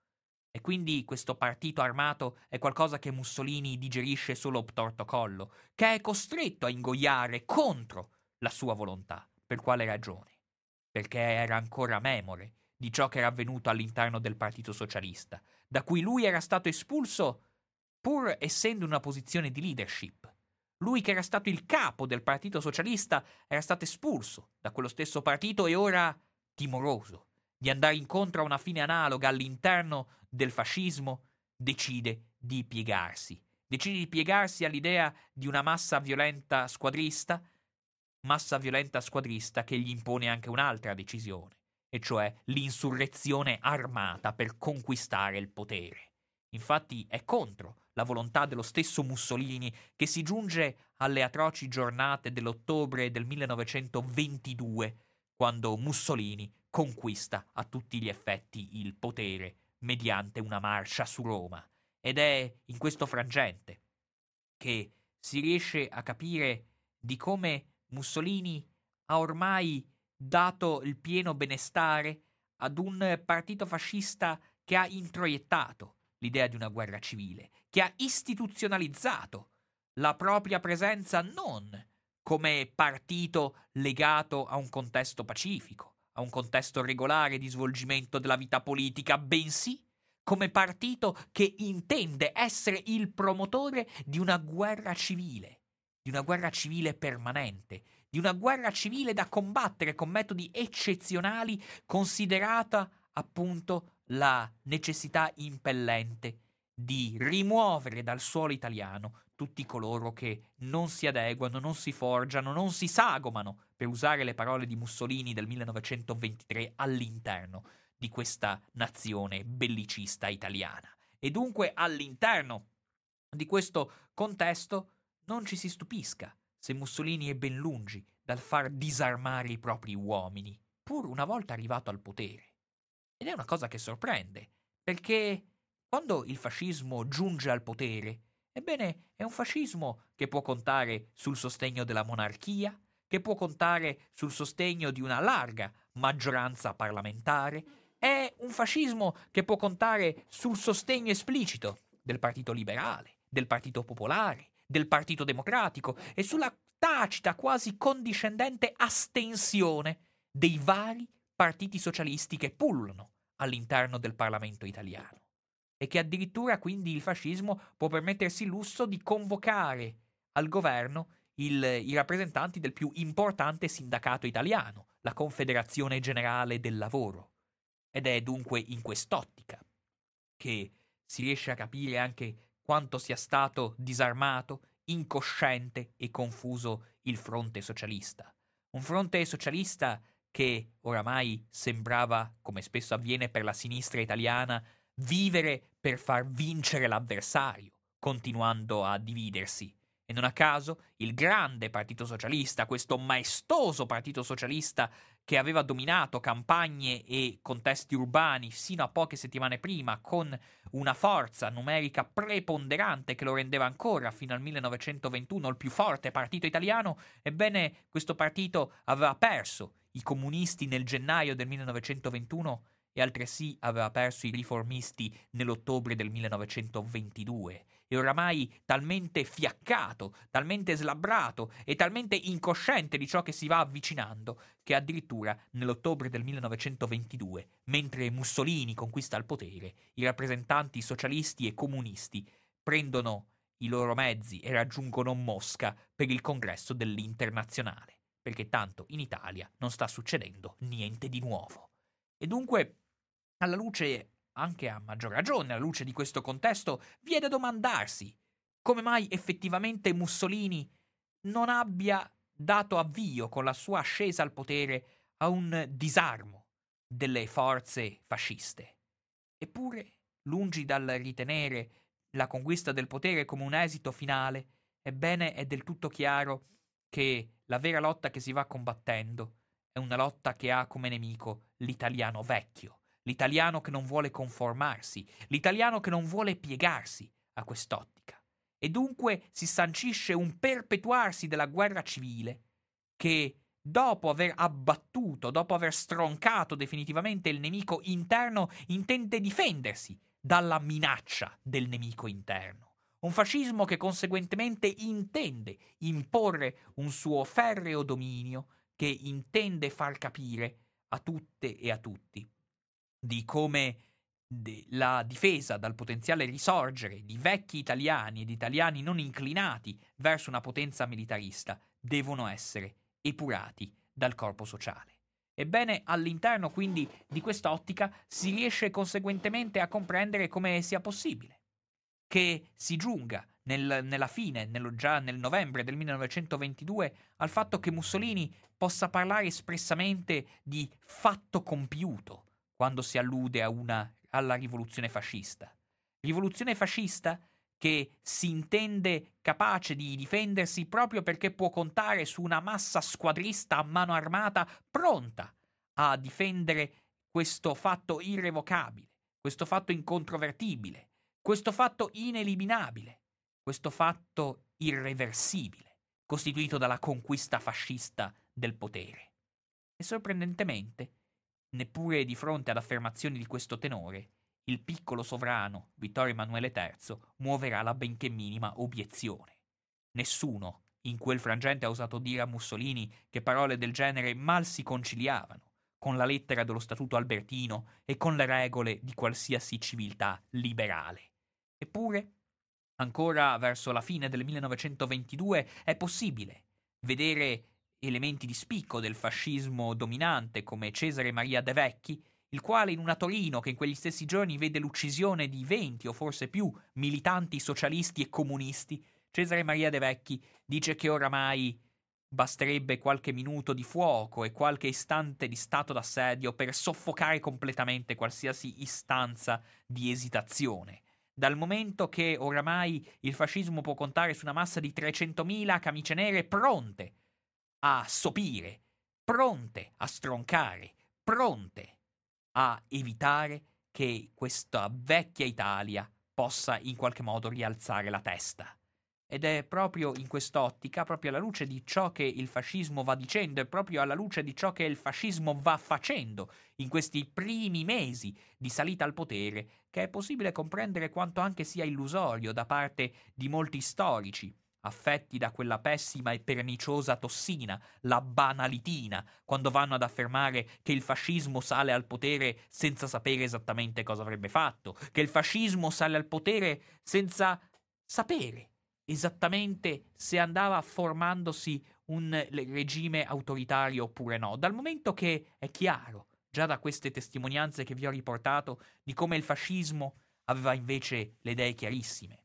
E quindi questo partito armato è qualcosa che Mussolini digerisce solo obtorto collo, che è costretto a ingoiare contro la sua volontà. Per quale ragione? Perché era ancora memore di ciò che era avvenuto all'interno del Partito Socialista, da cui lui era stato espulso pur essendo in una posizione di leadership. Lui che era stato il capo del Partito Socialista era stato espulso da quello stesso partito e ora timoroso di andare incontro a una fine analoga all'interno del fascismo, decide di piegarsi. Decide di piegarsi all'idea di una massa violenta squadrista, massa violenta squadrista che gli impone anche un'altra decisione, e cioè l'insurrezione armata per conquistare il potere. Infatti è contro la volontà dello stesso Mussolini che si giunge alle atroci giornate dell'ottobre del 1922, quando Mussolini conquista a tutti gli effetti il potere mediante una marcia su Roma. Ed è in questo frangente che si riesce a capire di come Mussolini ha ormai dato il pieno benestare ad un partito fascista che ha introiettato l'idea di una guerra civile, che ha istituzionalizzato la propria presenza non come partito legato a un contesto pacifico, a un contesto regolare di svolgimento della vita politica, bensì come partito che intende essere il promotore di una guerra civile, di una guerra civile permanente, di una guerra civile da combattere con metodi eccezionali, considerata appunto la necessità impellente di rimuovere dal suolo italiano tutti coloro che non si adeguano, non si forgiano, non si sagomano, per usare le parole di Mussolini del 1923, all'interno di questa nazione bellicista italiana. E dunque all'interno di questo contesto non ci si stupisca se Mussolini è ben lungi dal far disarmare i propri uomini, pur una volta arrivato al potere. Ed è una cosa che sorprende, perché quando il fascismo giunge al potere, Ebbene, è un fascismo che può contare sul sostegno della monarchia, che può contare sul sostegno di una larga maggioranza parlamentare, è un fascismo che può contare sul sostegno esplicito del Partito Liberale, del Partito Popolare, del Partito Democratico e sulla tacita, quasi condiscendente astensione dei vari partiti socialisti che pullano all'interno del Parlamento italiano e che addirittura quindi il fascismo può permettersi il lusso di convocare al governo il, i rappresentanti del più importante sindacato italiano, la Confederazione Generale del Lavoro. Ed è dunque in quest'ottica che si riesce a capire anche quanto sia stato disarmato, incosciente e confuso il fronte socialista. Un fronte socialista che oramai sembrava, come spesso avviene per la sinistra italiana, vivere per far vincere l'avversario, continuando a dividersi. E non a caso il grande Partito Socialista, questo maestoso Partito Socialista che aveva dominato campagne e contesti urbani sino a poche settimane prima, con una forza numerica preponderante che lo rendeva ancora fino al 1921 il più forte partito italiano, ebbene questo partito aveva perso i comunisti nel gennaio del 1921 e altresì aveva perso i riformisti nell'ottobre del 1922 e oramai talmente fiaccato, talmente slabbrato e talmente incosciente di ciò che si va avvicinando, che addirittura nell'ottobre del 1922, mentre Mussolini conquista il potere, i rappresentanti socialisti e comunisti prendono i loro mezzi e raggiungono Mosca per il congresso dell'internazionale, perché tanto in Italia non sta succedendo niente di nuovo. E dunque, alla luce anche a maggior ragione alla luce di questo contesto, viene a domandarsi come mai effettivamente Mussolini non abbia dato avvio con la sua ascesa al potere a un disarmo delle forze fasciste. Eppure, lungi dal ritenere la conquista del potere come un esito finale, ebbene è del tutto chiaro che la vera lotta che si va combattendo è una lotta che ha come nemico l'italiano vecchio, l'italiano che non vuole conformarsi, l'italiano che non vuole piegarsi a quest'ottica. E dunque si sancisce un perpetuarsi della guerra civile che, dopo aver abbattuto, dopo aver stroncato definitivamente il nemico interno, intende difendersi dalla minaccia del nemico interno. Un fascismo che conseguentemente intende imporre un suo ferreo dominio, che intende far capire a tutte e a tutti di come la difesa dal potenziale risorgere di vecchi italiani ed italiani non inclinati verso una potenza militarista devono essere epurati dal corpo sociale. Ebbene, all'interno quindi di quest'ottica si riesce conseguentemente a comprendere come sia possibile che si giunga nel, nella fine, nello, già nel novembre del 1922, al fatto che Mussolini possa parlare espressamente di fatto compiuto quando si allude una, alla rivoluzione fascista. Rivoluzione fascista che si intende capace di difendersi proprio perché può contare su una massa squadrista a mano armata pronta a difendere questo fatto irrevocabile, questo fatto incontrovertibile, questo fatto ineliminabile, questo fatto irreversibile, costituito dalla conquista fascista del potere. E sorprendentemente, Neppure di fronte ad affermazioni di questo tenore, il piccolo sovrano, Vittorio Emanuele III, muoverà la benché minima obiezione. Nessuno in quel frangente ha osato dire a Mussolini che parole del genere mal si conciliavano con la lettera dello Statuto Albertino e con le regole di qualsiasi civiltà liberale. Eppure, ancora verso la fine del 1922 è possibile vedere elementi di spicco del fascismo dominante come Cesare Maria De Vecchi, il quale in una Torino che in quegli stessi giorni vede l'uccisione di 20 o forse più militanti socialisti e comunisti, Cesare Maria De Vecchi dice che oramai basterebbe qualche minuto di fuoco e qualche istante di stato d'assedio per soffocare completamente qualsiasi istanza di esitazione. Dal momento che oramai il fascismo può contare su una massa di 300.000 camicie nere pronte a sopire, pronte a stroncare, pronte a evitare che questa vecchia Italia possa in qualche modo rialzare la testa. Ed è proprio in quest'ottica, proprio alla luce di ciò che il fascismo va dicendo e proprio alla luce di ciò che il fascismo va facendo in questi primi mesi di salita al potere, che è possibile comprendere quanto anche sia illusorio da parte di molti storici affetti da quella pessima e perniciosa tossina, la banalitina, quando vanno ad affermare che il fascismo sale al potere senza sapere esattamente cosa avrebbe fatto, che il fascismo sale al potere senza sapere esattamente se andava formandosi un regime autoritario oppure no, dal momento che è chiaro, già da queste testimonianze che vi ho riportato, di come il fascismo aveva invece le idee chiarissime.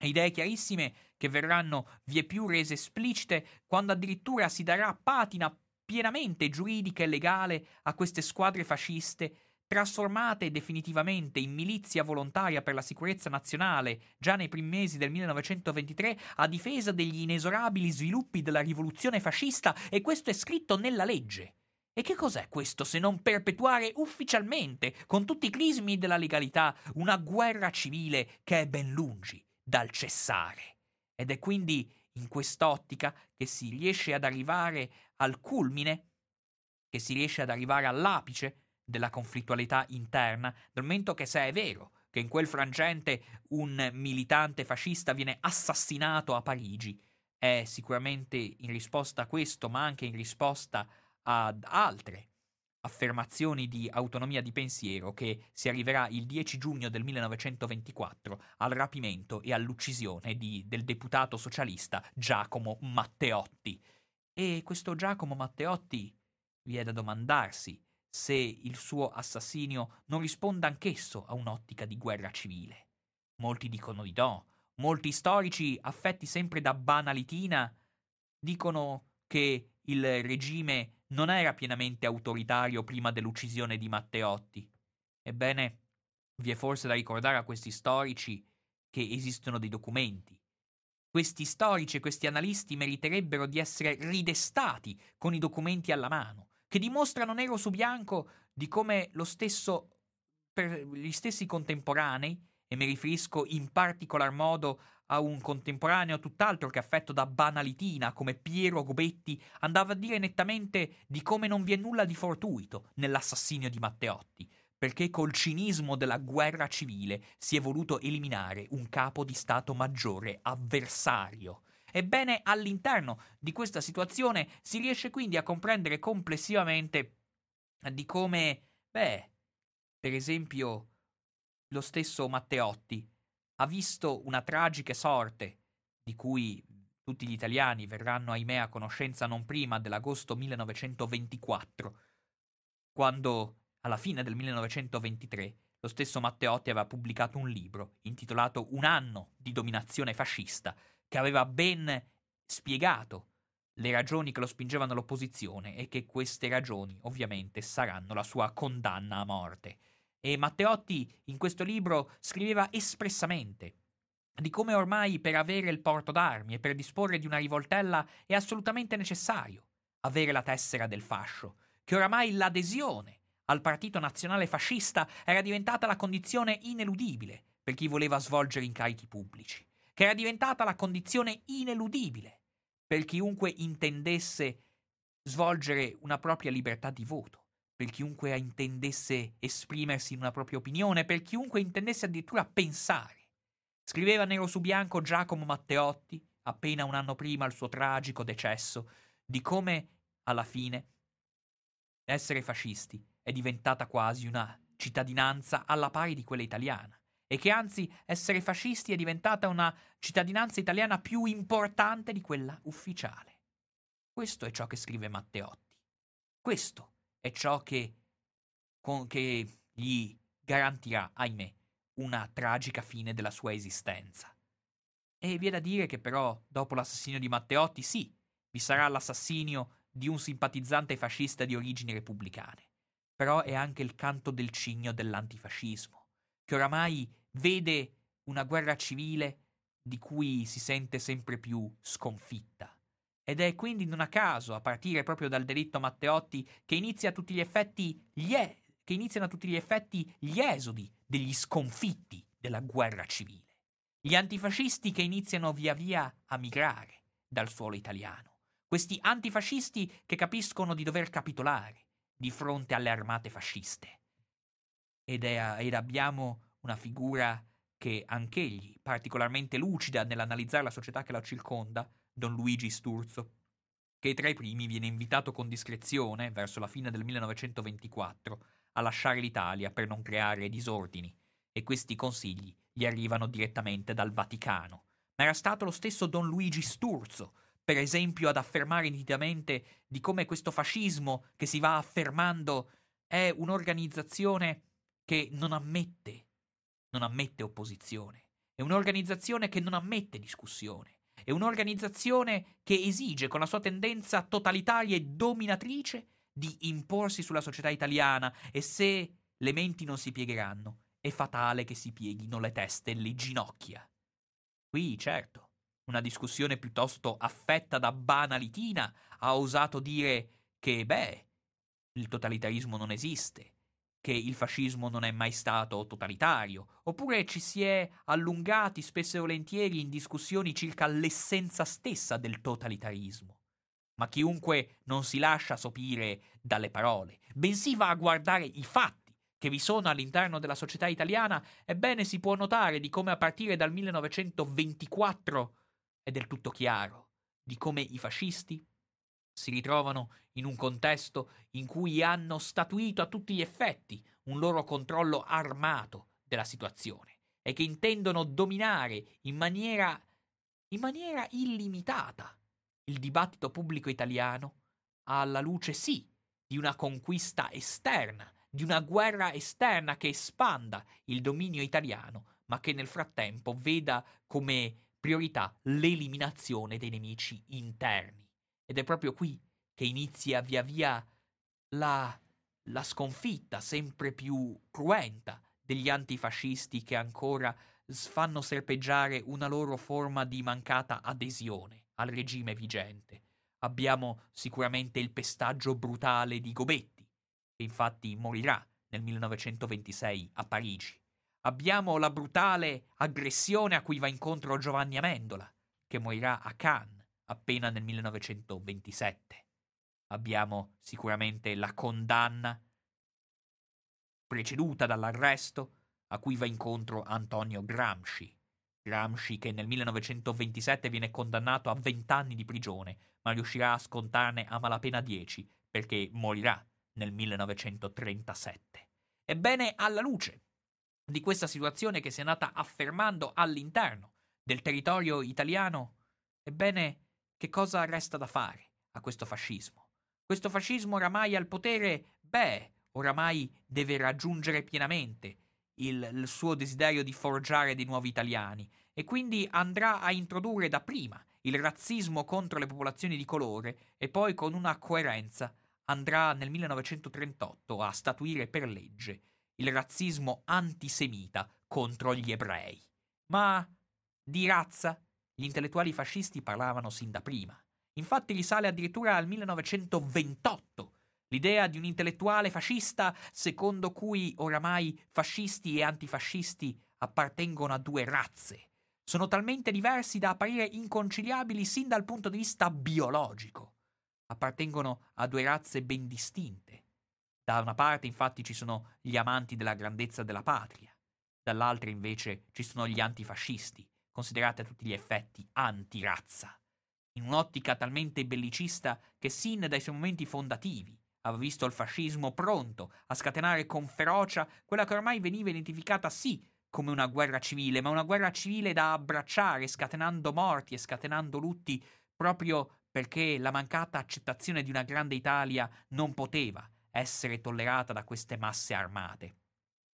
Idee chiarissime che verranno vieppiù rese esplicite quando addirittura si darà patina pienamente giuridica e legale a queste squadre fasciste trasformate definitivamente in milizia volontaria per la sicurezza nazionale già nei primi mesi del 1923 a difesa degli inesorabili sviluppi della rivoluzione fascista e questo è scritto nella legge. E che cos'è questo se non perpetuare ufficialmente, con tutti i crismi della legalità, una guerra civile che è ben lungi dal cessare? Ed è quindi in quest'ottica che si riesce ad arrivare al culmine, che si riesce ad arrivare all'apice della conflittualità interna, dal momento che se è vero che in quel frangente un militante fascista viene assassinato a Parigi, è sicuramente in risposta a questo, ma anche in risposta ad altre affermazioni di autonomia di pensiero che si arriverà il 10 giugno del 1924 al rapimento e all'uccisione di, del deputato socialista Giacomo Matteotti. E questo Giacomo Matteotti vi è da domandarsi se il suo assassinio non risponda anch'esso a un'ottica di guerra civile. Molti dicono di no, molti storici, affetti sempre da banalitina, dicono che il regime non era pienamente autoritario prima dell'uccisione di Matteotti. Ebbene, vi è forse da ricordare a questi storici che esistono dei documenti. Questi storici e questi analisti meriterebbero di essere ridestati con i documenti alla mano, che dimostrano nero su bianco di come stesso gli stessi contemporanei, e mi riferisco in particolar modo a un contemporaneo tutt'altro che affetto da banalitina come Piero Gobetti, andava a dire nettamente di come non vi è nulla di fortuito nell'assassinio di Matteotti, perché col cinismo della guerra civile si è voluto eliminare un capo di Stato maggiore avversario. Ebbene, all'interno di questa situazione si riesce quindi a comprendere complessivamente di come, beh, per esempio, lo stesso Matteotti ha visto una tragica sorte, di cui tutti gli italiani verranno ahimè a conoscenza non prima dell'agosto 1924, quando alla fine del 1923 lo stesso Matteotti aveva pubblicato un libro intitolato Un anno di dominazione fascista, che aveva ben spiegato le ragioni che lo spingevano all'opposizione e che queste ragioni ovviamente saranno la sua condanna a morte. E Matteotti in questo libro scriveva espressamente di come ormai per avere il porto d'armi e per disporre di una rivoltella è assolutamente necessario avere la tessera del fascio, che oramai l'adesione al partito nazionale fascista era diventata la condizione ineludibile per chi voleva svolgere incarichi pubblici, che era diventata la condizione ineludibile per chiunque intendesse svolgere una propria libertà di voto per chiunque intendesse esprimersi in una propria opinione, per chiunque intendesse addirittura pensare. Scriveva nero su bianco Giacomo Matteotti, appena un anno prima il suo tragico decesso, di come, alla fine, essere fascisti è diventata quasi una cittadinanza alla pari di quella italiana, e che anzi essere fascisti è diventata una cittadinanza italiana più importante di quella ufficiale. Questo è ciò che scrive Matteotti. Questo è ciò che, con, che gli garantirà, ahimè, una tragica fine della sua esistenza. E vi è da dire che però, dopo l'assassinio di Matteotti, sì, vi sarà l'assassinio di un simpatizzante fascista di origini repubblicane. Però è anche il canto del cigno dell'antifascismo, che oramai vede una guerra civile di cui si sente sempre più sconfitta. Ed è quindi non a caso, a partire proprio dal delitto Matteotti, che, inizia a tutti gli effetti gli è, che iniziano a tutti gli effetti gli esodi degli sconfitti della guerra civile. Gli antifascisti che iniziano via via a migrare dal suolo italiano. Questi antifascisti che capiscono di dover capitolare di fronte alle armate fasciste. Ed, è, ed abbiamo una figura che anch'egli, particolarmente lucida nell'analizzare la società che la circonda, Don Luigi Sturzo, che tra i primi viene invitato con discrezione, verso la fine del 1924, a lasciare l'Italia per non creare disordini, e questi consigli gli arrivano direttamente dal Vaticano. Ma era stato lo stesso Don Luigi Sturzo, per esempio, ad affermare nitidamente di come questo fascismo che si va affermando è un'organizzazione che non ammette, non ammette opposizione, è un'organizzazione che non ammette discussione, è un'organizzazione che esige, con la sua tendenza totalitaria e dominatrice, di imporsi sulla società italiana e se le menti non si piegheranno, è fatale che si pieghino le teste e le ginocchia. Qui, certo, una discussione piuttosto affetta da banalitina ha osato dire che, beh, il totalitarismo non esiste, che il fascismo non è mai stato totalitario, oppure ci si è allungati spesso e volentieri in discussioni circa l'essenza stessa del totalitarismo. ma chiunque non si lascia sopire dalle parole, bensì va a guardare i fatti che vi sono all'interno della società italiana, ebbene si può notare di come a partire dal 1924 è del tutto chiaro di come i fascisti si ritrovano in un contesto in cui hanno statuito a tutti gli effetti un loro controllo armato della situazione e che intendono dominare in maniera, in maniera illimitata il dibattito pubblico italiano alla luce sì di una conquista esterna, di una guerra esterna che espanda il dominio italiano, ma che nel frattempo veda come priorità l'eliminazione dei nemici interni. Ed è proprio qui che inizia via via la, la sconfitta sempre più cruenta degli antifascisti che ancora fanno serpeggiare una loro forma di mancata adesione al regime vigente. Abbiamo sicuramente il pestaggio brutale di Gobetti, che infatti morirà nel 1926 a Parigi. Abbiamo la brutale aggressione a cui va incontro Giovanni Amendola, che morirà a Cannes appena nel 1927. Abbiamo sicuramente la condanna preceduta dall'arresto a cui va incontro Antonio Gramsci. Gramsci che nel 1927 viene condannato a 20 anni di prigione, ma riuscirà a scontarne a malapena 10 perché morirà nel 1937. Ebbene, alla luce di questa situazione che si è andata affermando all'interno del territorio italiano, ebbene, che cosa resta da fare a questo fascismo? Questo fascismo oramai al potere, beh, oramai deve raggiungere pienamente il, il suo desiderio di forgiare dei nuovi italiani e quindi andrà a introdurre dapprima il razzismo contro le popolazioni di colore e poi con una coerenza andrà nel 1938 a statuire per legge il razzismo antisemita contro gli ebrei. Ma di razza gli intellettuali fascisti parlavano sin da prima. Infatti risale addirittura al 1928 L'idea di un intellettuale fascista secondo cui oramai fascisti e antifascisti appartengono a due razze. Sono talmente diversi da apparire inconciliabili sin dal punto di vista biologico. Appartengono a due razze ben distinte. Da una parte infatti ci sono gli amanti della grandezza della patria, dall'altra invece ci sono gli antifascisti, considerati a tutti gli effetti antirazza. In un'ottica talmente bellicista che sin dai suoi momenti fondativi aveva visto il fascismo pronto a scatenare con ferocia quella che ormai veniva identificata sì come una guerra civile, ma una guerra civile da abbracciare, scatenando morti e scatenando lutti proprio perché la mancata accettazione di una grande Italia non poteva essere tollerata da queste masse armate.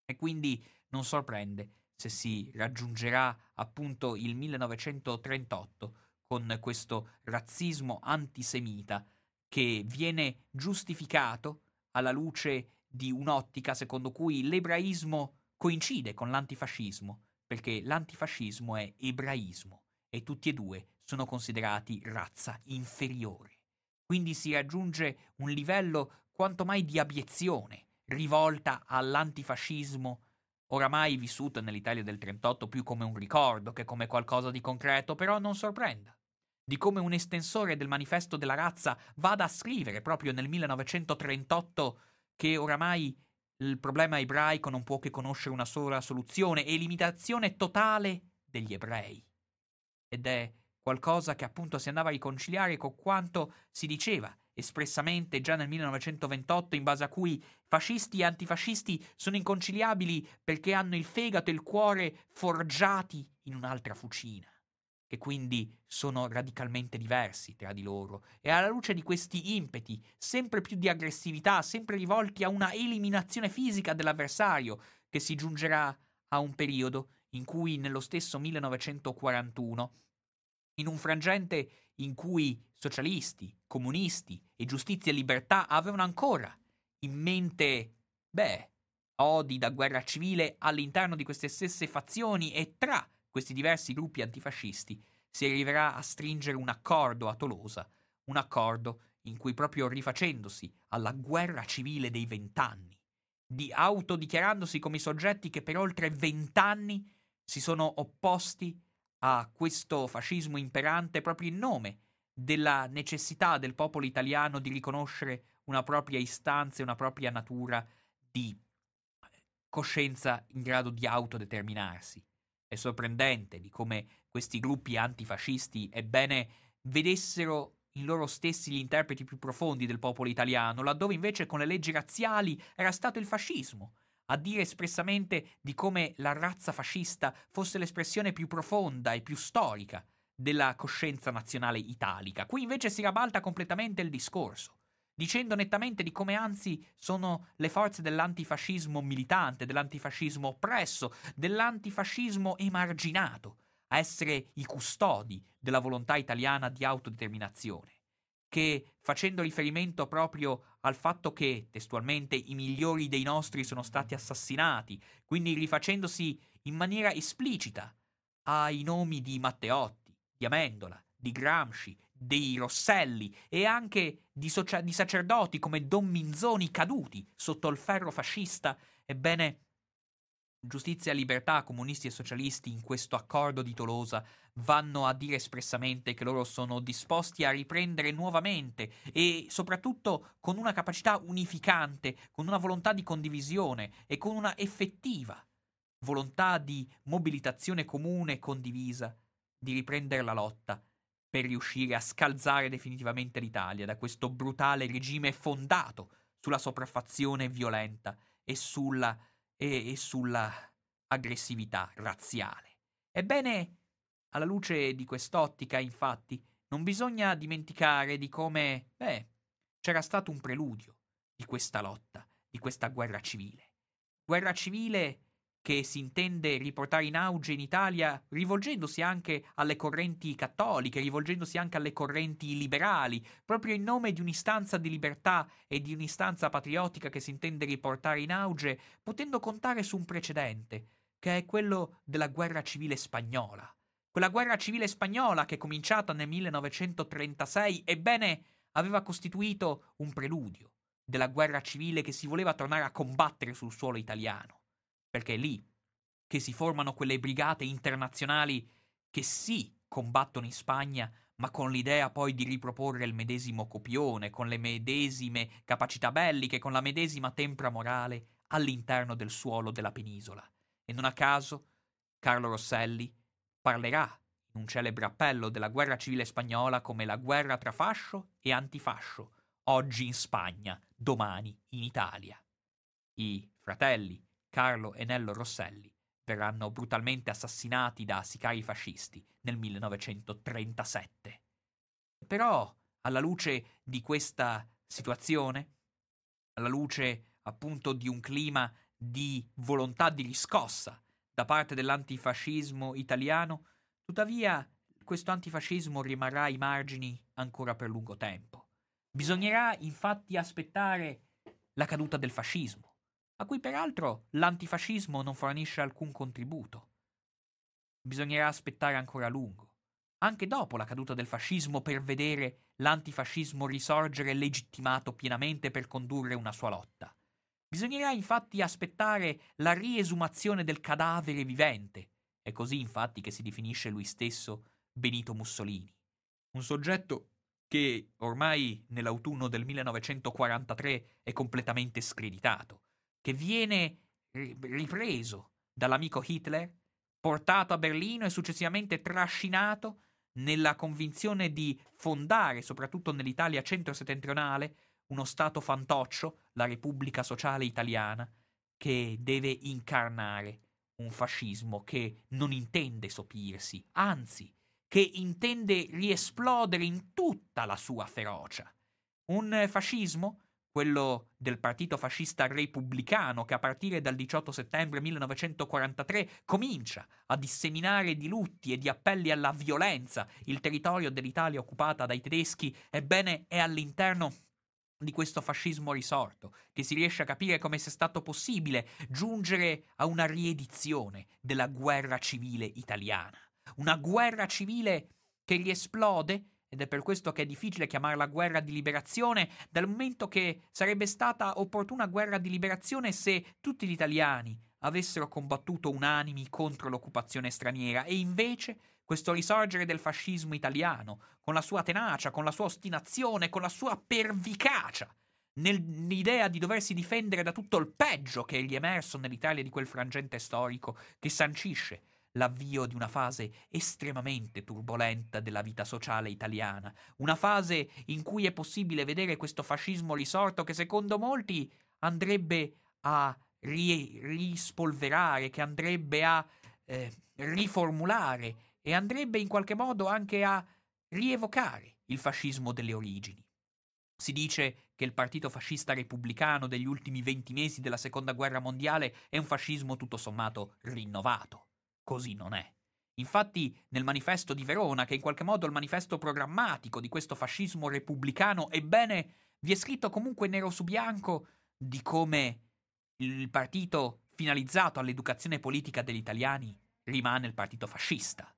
E quindi non sorprende se si raggiungerà appunto il 1938 con questo razzismo antisemita che viene giustificato alla luce di un'ottica secondo cui l'ebraismo coincide con l'antifascismo, perché l'antifascismo è ebraismo e tutti e due sono considerati razza inferiore. Quindi si raggiunge un livello quanto mai di abiezione, rivolta all'antifascismo, oramai vissuto nell'Italia del 38 più come un ricordo che come qualcosa di concreto, però non sorprenda di come un estensore del manifesto della razza vada a scrivere proprio nel 1938 che oramai il problema ebraico non può che conoscere una sola soluzione, elimitazione totale degli ebrei. Ed è qualcosa che appunto si andava a riconciliare con quanto si diceva espressamente già nel 1928 in base a cui fascisti e antifascisti sono inconciliabili perché hanno il fegato e il cuore forgiati in un'altra fucina che quindi sono radicalmente diversi tra di loro, e alla luce di questi impeti, sempre più di aggressività, sempre rivolti a una eliminazione fisica dell'avversario, che si giungerà a un periodo in cui nello stesso 1941, in un frangente in cui socialisti, comunisti e giustizia e libertà avevano ancora in mente, beh, odi da guerra civile all'interno di queste stesse fazioni e tra questi diversi gruppi antifascisti, si arriverà a stringere un accordo a Tolosa, un accordo in cui proprio rifacendosi alla guerra civile dei vent'anni, di autodichiarandosi come i soggetti che per oltre vent'anni si sono opposti a questo fascismo imperante proprio in nome della necessità del popolo italiano di riconoscere una propria istanza e una propria natura di coscienza in grado di autodeterminarsi. È sorprendente di come questi gruppi antifascisti, ebbene, vedessero in loro stessi gli interpreti più profondi del popolo italiano, laddove invece con le leggi razziali era stato il fascismo a dire espressamente di come la razza fascista fosse l'espressione più profonda e più storica della coscienza nazionale italica. Qui invece si rabalta completamente il discorso, dicendo nettamente di come anzi sono le forze dell'antifascismo militante, dell'antifascismo oppresso, dell'antifascismo emarginato a essere i custodi della volontà italiana di autodeterminazione che facendo riferimento proprio al fatto che testualmente i migliori dei nostri sono stati assassinati, quindi rifacendosi in maniera esplicita ai nomi di Matteotti, di Amendola, di Gramsci, dei Rosselli e anche di, socia- di sacerdoti come Don Minzoni caduti sotto il ferro fascista, ebbene Giustizia e libertà, comunisti e socialisti in questo accordo di Tolosa vanno a dire espressamente che loro sono disposti a riprendere nuovamente e soprattutto con una capacità unificante, con una volontà di condivisione e con una effettiva volontà di mobilitazione comune e condivisa, di riprendere la lotta per riuscire a scalzare definitivamente l'Italia da questo brutale regime fondato sulla sopraffazione violenta e sulla e, e sulla aggressività razziale. Ebbene, alla luce di quest'ottica, infatti, non bisogna dimenticare di come, beh, c'era stato un preludio di questa lotta, di questa guerra civile. Guerra civile che si intende riportare in auge in Italia rivolgendosi anche alle correnti cattoliche, rivolgendosi anche alle correnti liberali, proprio in nome di un'istanza di libertà e di un'istanza patriottica che si intende riportare in auge, potendo contare su un precedente, che è quello della guerra civile spagnola. Quella guerra civile spagnola che è cominciata nel 1936, ebbene, aveva costituito un preludio della guerra civile che si voleva tornare a combattere sul suolo italiano perché è lì che si formano quelle brigate internazionali che sì combattono in Spagna, ma con l'idea poi di riproporre il medesimo copione, con le medesime capacità belliche, con la medesima tempra morale all'interno del suolo della penisola. E non a caso Carlo Rosselli parlerà in un celebre appello della guerra civile spagnola come la guerra tra fascio e antifascio, oggi in Spagna, domani in Italia. I fratelli Carlo e Nello Rosselli verranno brutalmente assassinati da sicari fascisti nel 1937. Però, alla luce di questa situazione, alla luce appunto di un clima di volontà di riscossa da parte dell'antifascismo italiano, tuttavia questo antifascismo rimarrà ai margini ancora per lungo tempo. Bisognerà infatti aspettare la caduta del fascismo a cui peraltro l'antifascismo non fornisce alcun contributo. Bisognerà aspettare ancora a lungo, anche dopo la caduta del fascismo, per vedere l'antifascismo risorgere legittimato pienamente per condurre una sua lotta. Bisognerà infatti aspettare la riesumazione del cadavere vivente, è così infatti che si definisce lui stesso Benito Mussolini, un soggetto che ormai nell'autunno del 1943 è completamente screditato che viene ripreso dall'amico Hitler, portato a Berlino e successivamente trascinato nella convinzione di fondare, soprattutto nell'Italia centro-settentrionale, uno Stato fantoccio, la Repubblica Sociale Italiana, che deve incarnare un fascismo che non intende sopirsi, anzi, che intende riesplodere in tutta la sua ferocia. Un fascismo quello del partito fascista repubblicano che a partire dal 18 settembre 1943 comincia a disseminare di lutti e di appelli alla violenza il territorio dell'Italia occupata dai tedeschi, ebbene è all'interno di questo fascismo risorto, che si riesce a capire come sia stato possibile giungere a una riedizione della guerra civile italiana. Una guerra civile che riesplode ed è per questo che è difficile chiamarla guerra di liberazione, dal momento che sarebbe stata opportuna guerra di liberazione se tutti gli italiani avessero combattuto unanimi contro l'occupazione straniera e invece questo risorgere del fascismo italiano, con la sua tenacia, con la sua ostinazione, con la sua pervicacia, nell'idea di doversi difendere da tutto il peggio che gli è emerso nell'Italia di quel frangente storico che sancisce l'avvio di una fase estremamente turbolenta della vita sociale italiana, una fase in cui è possibile vedere questo fascismo risorto che secondo molti andrebbe a ri- rispolverare, che andrebbe a eh, riformulare e andrebbe in qualche modo anche a rievocare il fascismo delle origini. Si dice che il partito fascista repubblicano degli ultimi venti mesi della seconda guerra mondiale è un fascismo tutto sommato rinnovato. Così non è. Infatti, nel manifesto di Verona, che è in qualche modo il manifesto programmatico di questo fascismo repubblicano, ebbene, vi è scritto comunque nero su bianco di come il partito finalizzato all'educazione politica degli italiani rimane il partito fascista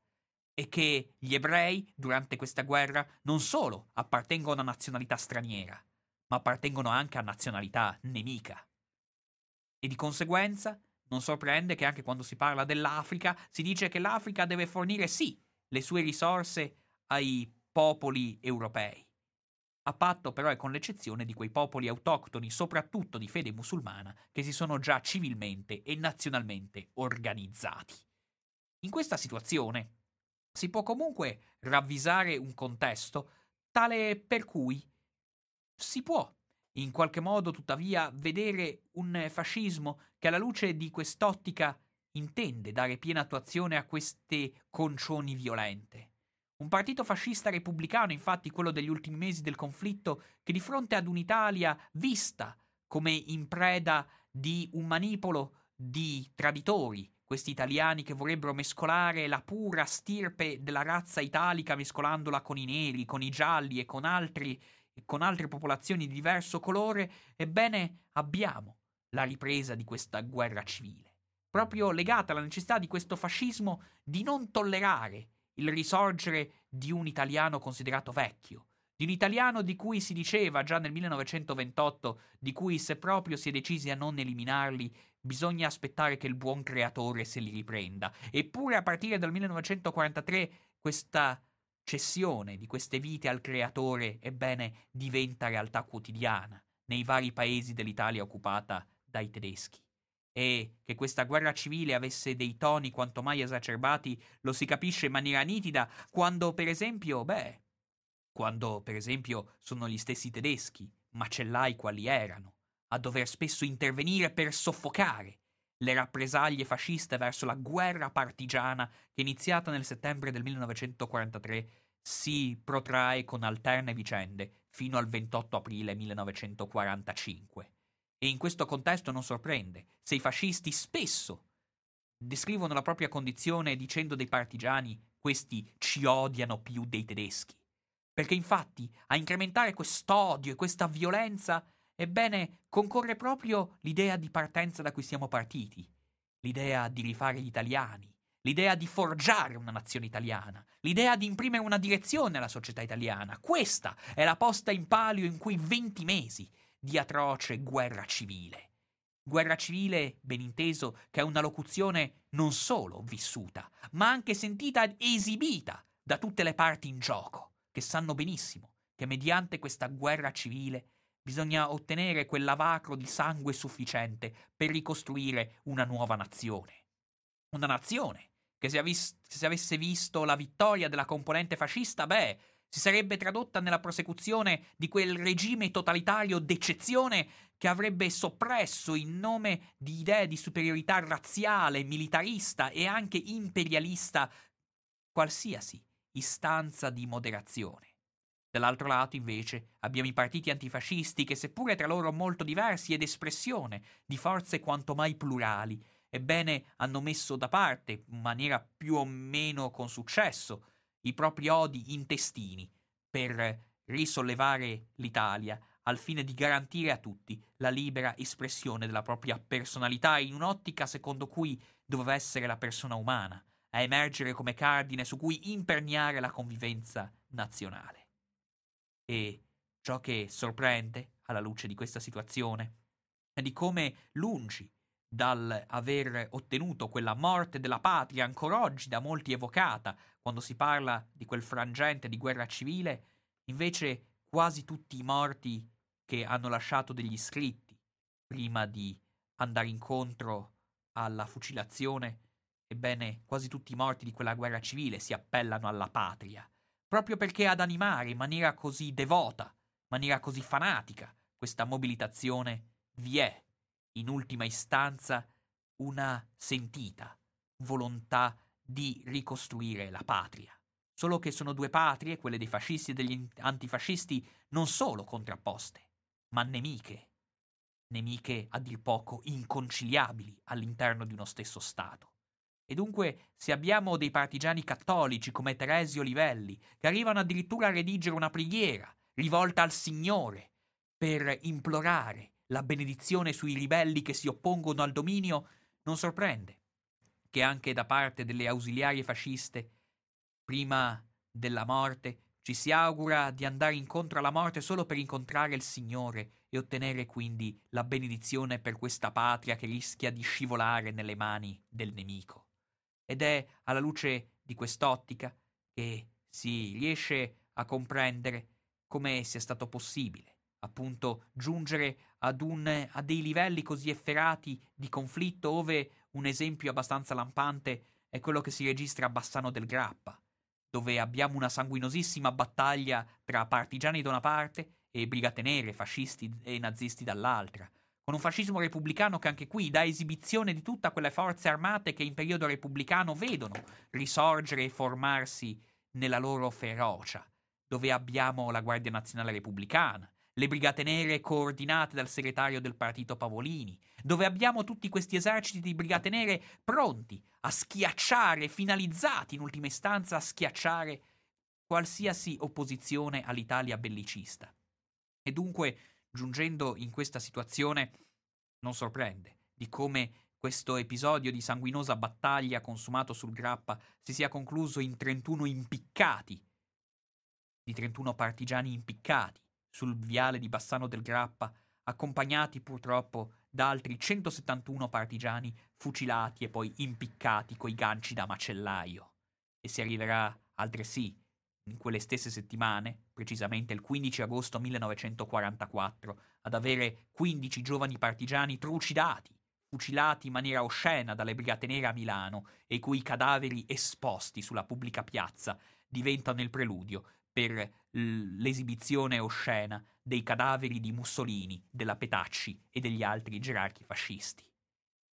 e che gli ebrei durante questa guerra non solo appartengono a nazionalità straniera, ma appartengono anche a nazionalità nemica. E di conseguenza non sorprende che anche quando si parla dell'Africa si dice che l'Africa deve fornire sì le sue risorse ai popoli europei, a patto però e con l'eccezione di quei popoli autoctoni, soprattutto di fede musulmana, che si sono già civilmente e nazionalmente organizzati. In questa situazione si può comunque ravvisare un contesto tale per cui si può in qualche modo tuttavia vedere un fascismo che alla luce di quest'ottica intende dare piena attuazione a queste concioni violente. Un partito fascista repubblicano, infatti, quello degli ultimi mesi del conflitto, che di fronte ad un'Italia vista come in preda di un manipolo di traditori, questi italiani che vorrebbero mescolare la pura stirpe della razza italica mescolandola con i neri, con i gialli e con, altri, con altre popolazioni di diverso colore, ebbene abbiamo la ripresa di questa guerra civile, proprio legata alla necessità di questo fascismo di non tollerare il risorgere di un italiano considerato vecchio, di un italiano di cui si diceva già nel 1928, di cui se proprio si è decisi a non eliminarli, bisogna aspettare che il buon creatore se li riprenda. Eppure a partire dal 1943 questa cessione di queste vite al creatore, ebbene, diventa realtà quotidiana nei vari paesi dell'Italia occupata dai tedeschi e che questa guerra civile avesse dei toni quanto mai esacerbati lo si capisce in maniera nitida quando, per esempio, beh, quando, per esempio, sono gli stessi tedeschi, macellai quali erano, a dover spesso intervenire per soffocare le rappresaglie fasciste verso la guerra partigiana che iniziata nel settembre del 1943 si protrae con alterne vicende fino al 28 aprile 1945. E in questo contesto non sorprende se i fascisti spesso descrivono la propria condizione dicendo dei partigiani questi ci odiano più dei tedeschi. Perché infatti a incrementare quest'odio e questa violenza, ebbene, concorre proprio l'idea di partenza da cui siamo partiti, l'idea di rifare gli italiani, l'idea di forgiare una nazione italiana, l'idea di imprimere una direzione alla società italiana. Questa è la posta in palio in cui venti mesi di atroce guerra civile. Guerra civile, ben inteso, che è una locuzione non solo vissuta, ma anche sentita ed esibita da tutte le parti in gioco, che sanno benissimo che mediante questa guerra civile bisogna ottenere quel lavacro di sangue sufficiente per ricostruire una nuova nazione. Una nazione che se, avis- se avesse visto la vittoria della componente fascista, beh, si sarebbe tradotta nella prosecuzione di quel regime totalitario d'eccezione che avrebbe soppresso in nome di idee di superiorità razziale, militarista e anche imperialista qualsiasi istanza di moderazione. Dall'altro lato, invece, abbiamo i partiti antifascisti che, seppure tra loro molto diversi ed espressione di forze quanto mai plurali, ebbene hanno messo da parte, in maniera più o meno con successo, i propri odi intestini per risollevare l'Italia al fine di garantire a tutti la libera espressione della propria personalità in un'ottica secondo cui doveva essere la persona umana a emergere come cardine su cui imperniare la convivenza nazionale. E ciò che sorprende, alla luce di questa situazione, è di come lungi dal aver ottenuto quella morte della patria ancora oggi da molti evocata quando si parla di quel frangente di guerra civile, invece quasi tutti i morti che hanno lasciato degli scritti prima di andare incontro alla fucilazione, ebbene quasi tutti i morti di quella guerra civile si appellano alla patria, proprio perché ad animare in maniera così devota, in maniera così fanatica, questa mobilitazione vi è in ultima istanza una sentita volontà di ricostruire la patria. Solo che sono due patrie, quelle dei fascisti e degli antifascisti, non solo contrapposte, ma nemiche. Nemiche a dir poco inconciliabili all'interno di uno stesso Stato. E dunque, se abbiamo dei partigiani cattolici come Teresio Livelli, che arrivano addirittura a redigere una preghiera rivolta al Signore per implorare la benedizione sui ribelli che si oppongono al dominio, non sorprende che anche da parte delle ausiliarie fasciste, prima della morte, ci si augura di andare incontro alla morte solo per incontrare il Signore e ottenere quindi la benedizione per questa patria che rischia di scivolare nelle mani del nemico. Ed è alla luce di quest'ottica che si riesce a comprendere come sia stato possibile appunto giungere ad un, a dei livelli così efferati di conflitto, ove un esempio abbastanza lampante è quello che si registra a Bassano del Grappa, dove abbiamo una sanguinosissima battaglia tra partigiani da una parte e brigate nere, fascisti e nazisti dall'altra, con un fascismo repubblicano che anche qui dà esibizione di tutte quelle forze armate che in periodo repubblicano vedono risorgere e formarsi nella loro ferocia, dove abbiamo la Guardia Nazionale Repubblicana, le Brigate Nere coordinate dal segretario del partito Pavolini, dove abbiamo tutti questi eserciti di Brigate Nere pronti a schiacciare, finalizzati in ultima istanza a schiacciare qualsiasi opposizione all'Italia bellicista. E dunque, giungendo in questa situazione, non sorprende di come questo episodio di sanguinosa battaglia consumato sul Grappa si sia concluso in 31 impiccati, di 31 partigiani impiccati, sul viale di Bassano del Grappa, accompagnati purtroppo da altri 171 partigiani fucilati e poi impiccati coi ganci da macellaio. E si arriverà altresì, in quelle stesse settimane, precisamente il 15 agosto 1944, ad avere 15 giovani partigiani trucidati, fucilati in maniera oscena dalle Brigate Nere a Milano e i cui cadaveri esposti sulla pubblica piazza diventano il preludio per l'esibizione oscena dei cadaveri di Mussolini, della Petacci e degli altri gerarchi fascisti.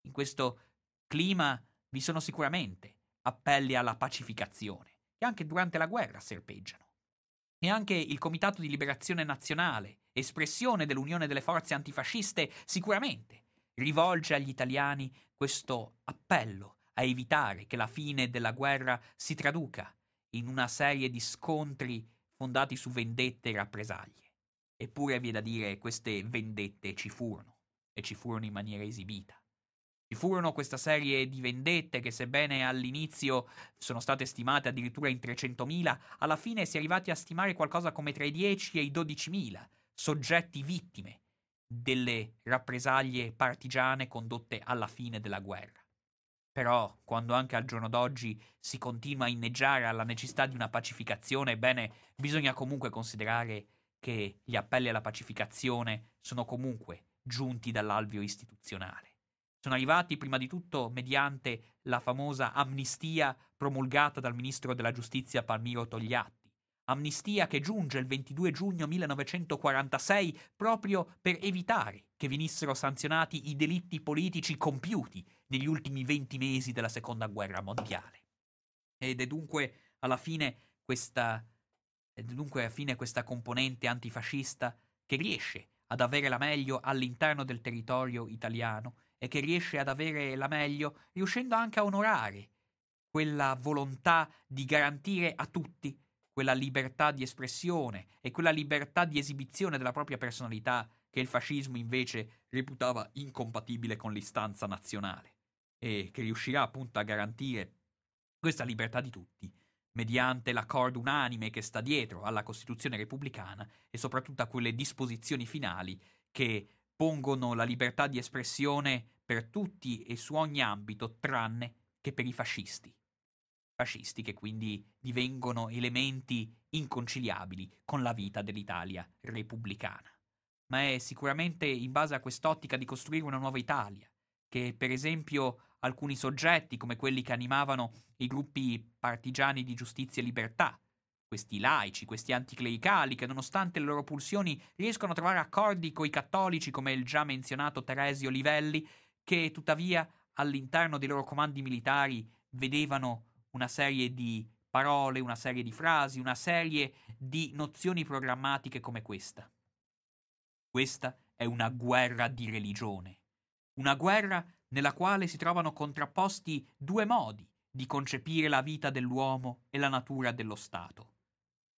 In questo clima vi sono sicuramente appelli alla pacificazione, che anche durante la guerra serpeggiano. E anche il Comitato di Liberazione Nazionale, espressione dell'Unione delle Forze Antifasciste, sicuramente rivolge agli italiani questo appello a evitare che la fine della guerra si traduca in una serie di scontri fondati su vendette e rappresaglie. Eppure vi è da dire queste vendette ci furono, e ci furono in maniera esibita. Ci furono questa serie di vendette che, sebbene all'inizio sono state stimate addirittura in 300.000, alla fine si è arrivati a stimare qualcosa come tra i 10 e i 12.000 soggetti vittime delle rappresaglie partigiane condotte alla fine della guerra. Però, quando anche al giorno d'oggi si continua a inneggiare alla necessità di una pacificazione, bene, bisogna comunque considerare che gli appelli alla pacificazione sono comunque giunti dall'alveo istituzionale. Sono arrivati prima di tutto mediante la famosa amnistia promulgata dal ministro della giustizia Palmiro Togliatti amnistia che giunge il 22 giugno 1946 proprio per evitare che venissero sanzionati i delitti politici compiuti negli ultimi 20 mesi della Seconda Guerra Mondiale. Ed è dunque alla fine questa, dunque alla fine questa componente antifascista che riesce ad avere la meglio all'interno del territorio italiano e che riesce ad avere la meglio riuscendo anche a onorare quella volontà di garantire a tutti quella libertà di espressione e quella libertà di esibizione della propria personalità che il fascismo invece reputava incompatibile con l'istanza nazionale e che riuscirà appunto a garantire questa libertà di tutti mediante l'accordo unanime che sta dietro alla Costituzione repubblicana e soprattutto a quelle disposizioni finali che pongono la libertà di espressione per tutti e su ogni ambito tranne che per i fascisti. Fascisti che quindi divengono elementi inconciliabili con la vita dell'Italia repubblicana. Ma è sicuramente in base a quest'ottica di costruire una nuova Italia, che per esempio alcuni soggetti come quelli che animavano i gruppi partigiani di giustizia e libertà, questi laici, questi anticlericali che nonostante le loro pulsioni riescono a trovare accordi coi cattolici come il già menzionato Teresio Livelli, che tuttavia all'interno dei loro comandi militari vedevano una serie di parole, una serie di frasi, una serie di nozioni programmatiche come questa. Questa è una guerra di religione, una guerra nella quale si trovano contrapposti due modi di concepire la vita dell'uomo e la natura dello Stato.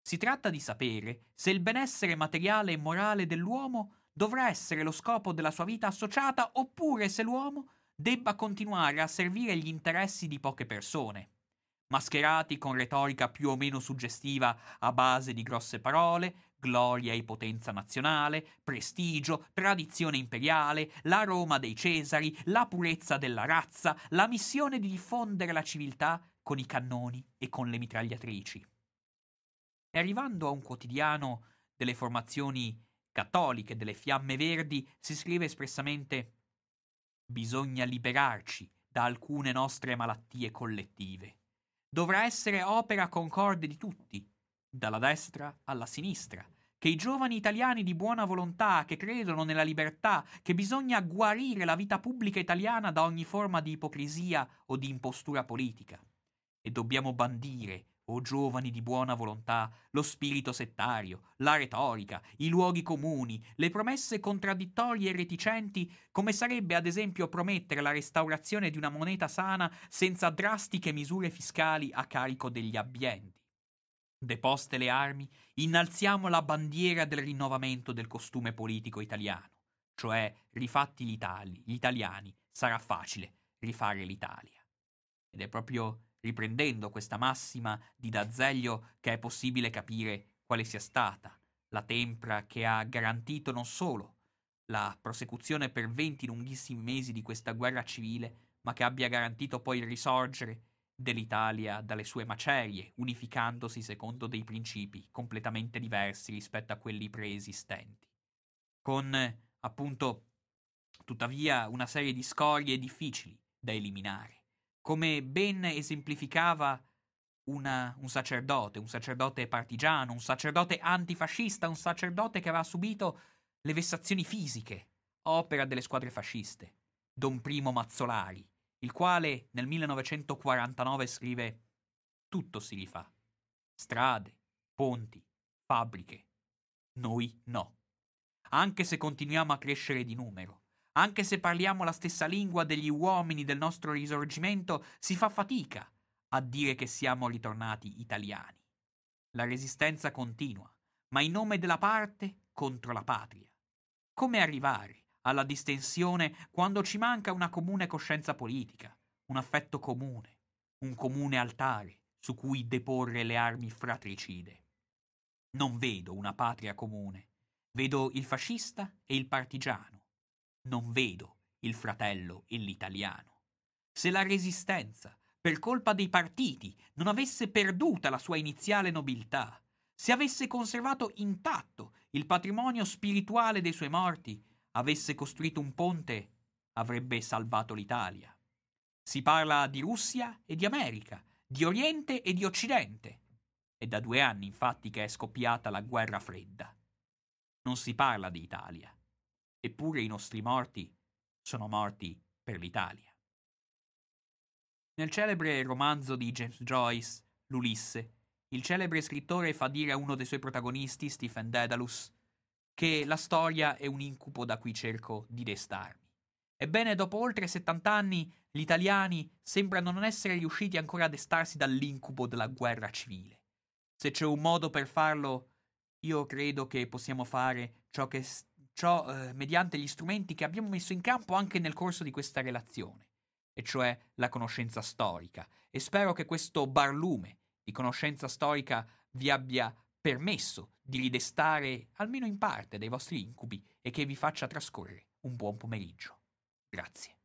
Si tratta di sapere se il benessere materiale e morale dell'uomo dovrà essere lo scopo della sua vita associata oppure se l'uomo debba continuare a servire gli interessi di poche persone, mascherati con retorica più o meno suggestiva a base di grosse parole, gloria e potenza nazionale, prestigio, tradizione imperiale, la Roma dei Cesari, la purezza della razza, la missione di diffondere la civiltà con i cannoni e con le mitragliatrici. E arrivando a un quotidiano delle formazioni cattoliche, delle fiamme verdi, si scrive espressamente Bisogna liberarci da alcune nostre malattie collettive. Dovrà essere opera concorde di tutti, dalla destra alla sinistra, che i giovani italiani di buona volontà, che credono nella libertà, che bisogna guarire la vita pubblica italiana da ogni forma di ipocrisia o di impostura politica. E dobbiamo bandire o giovani di buona volontà, lo spirito settario, la retorica, i luoghi comuni, le promesse contraddittorie e reticenti, come sarebbe ad esempio promettere la restaurazione di una moneta sana senza drastiche misure fiscali a carico degli abbienti. Deposte le armi, innalziamo la bandiera del rinnovamento del costume politico italiano, cioè rifatti gli, itali- gli italiani, sarà facile rifare l'Italia. Ed è proprio riprendendo questa massima di D'Azeglio che è possibile capire quale sia stata la tempra che ha garantito non solo la prosecuzione per venti lunghissimi mesi di questa guerra civile, ma che abbia garantito poi il risorgere dell'Italia dalle sue macerie, unificandosi secondo dei principi completamente diversi rispetto a quelli preesistenti. Con appunto tuttavia una serie di scorie difficili da eliminare come ben esemplificava una, un sacerdote, un sacerdote partigiano, un sacerdote antifascista, un sacerdote che aveva subito le vessazioni fisiche, opera delle squadre fasciste, Don Primo Mazzolari, il quale nel 1949 scrive Tutto si rifà. Strade, ponti, fabbriche. Noi no. Anche se continuiamo a crescere di numero, anche se parliamo la stessa lingua degli uomini del nostro risorgimento, si fa fatica a dire che siamo ritornati italiani. La resistenza continua, ma in nome della parte contro la patria. Come arrivare alla distensione quando ci manca una comune coscienza politica, un affetto comune, un comune altare su cui deporre le armi fratricide? Non vedo una patria comune, vedo il fascista e il partigiano non vedo il fratello e l'italiano. Se la resistenza, per colpa dei partiti, non avesse perduta la sua iniziale nobiltà, se avesse conservato intatto il patrimonio spirituale dei suoi morti, avesse costruito un ponte, avrebbe salvato l'Italia. Si parla di Russia e di America, di Oriente e di Occidente. È da due anni infatti che è scoppiata la guerra fredda. Non si parla di Italia. Eppure i nostri morti sono morti per l'Italia. Nel celebre romanzo di James Joyce, L'Ulisse, il celebre scrittore fa dire a uno dei suoi protagonisti, Stephen Dedalus, che la storia è un incubo da cui cerco di destarmi. Ebbene, dopo oltre 70 anni, gli italiani sembrano non essere riusciti ancora a destarsi dall'incubo della guerra civile. Se c'è un modo per farlo, io credo che possiamo fare ciò che ciò eh, mediante gli strumenti che abbiamo messo in campo anche nel corso di questa relazione, e cioè la conoscenza storica. E spero che questo barlume di conoscenza storica vi abbia permesso di ridestare almeno in parte dei vostri incubi e che vi faccia trascorrere un buon pomeriggio. Grazie.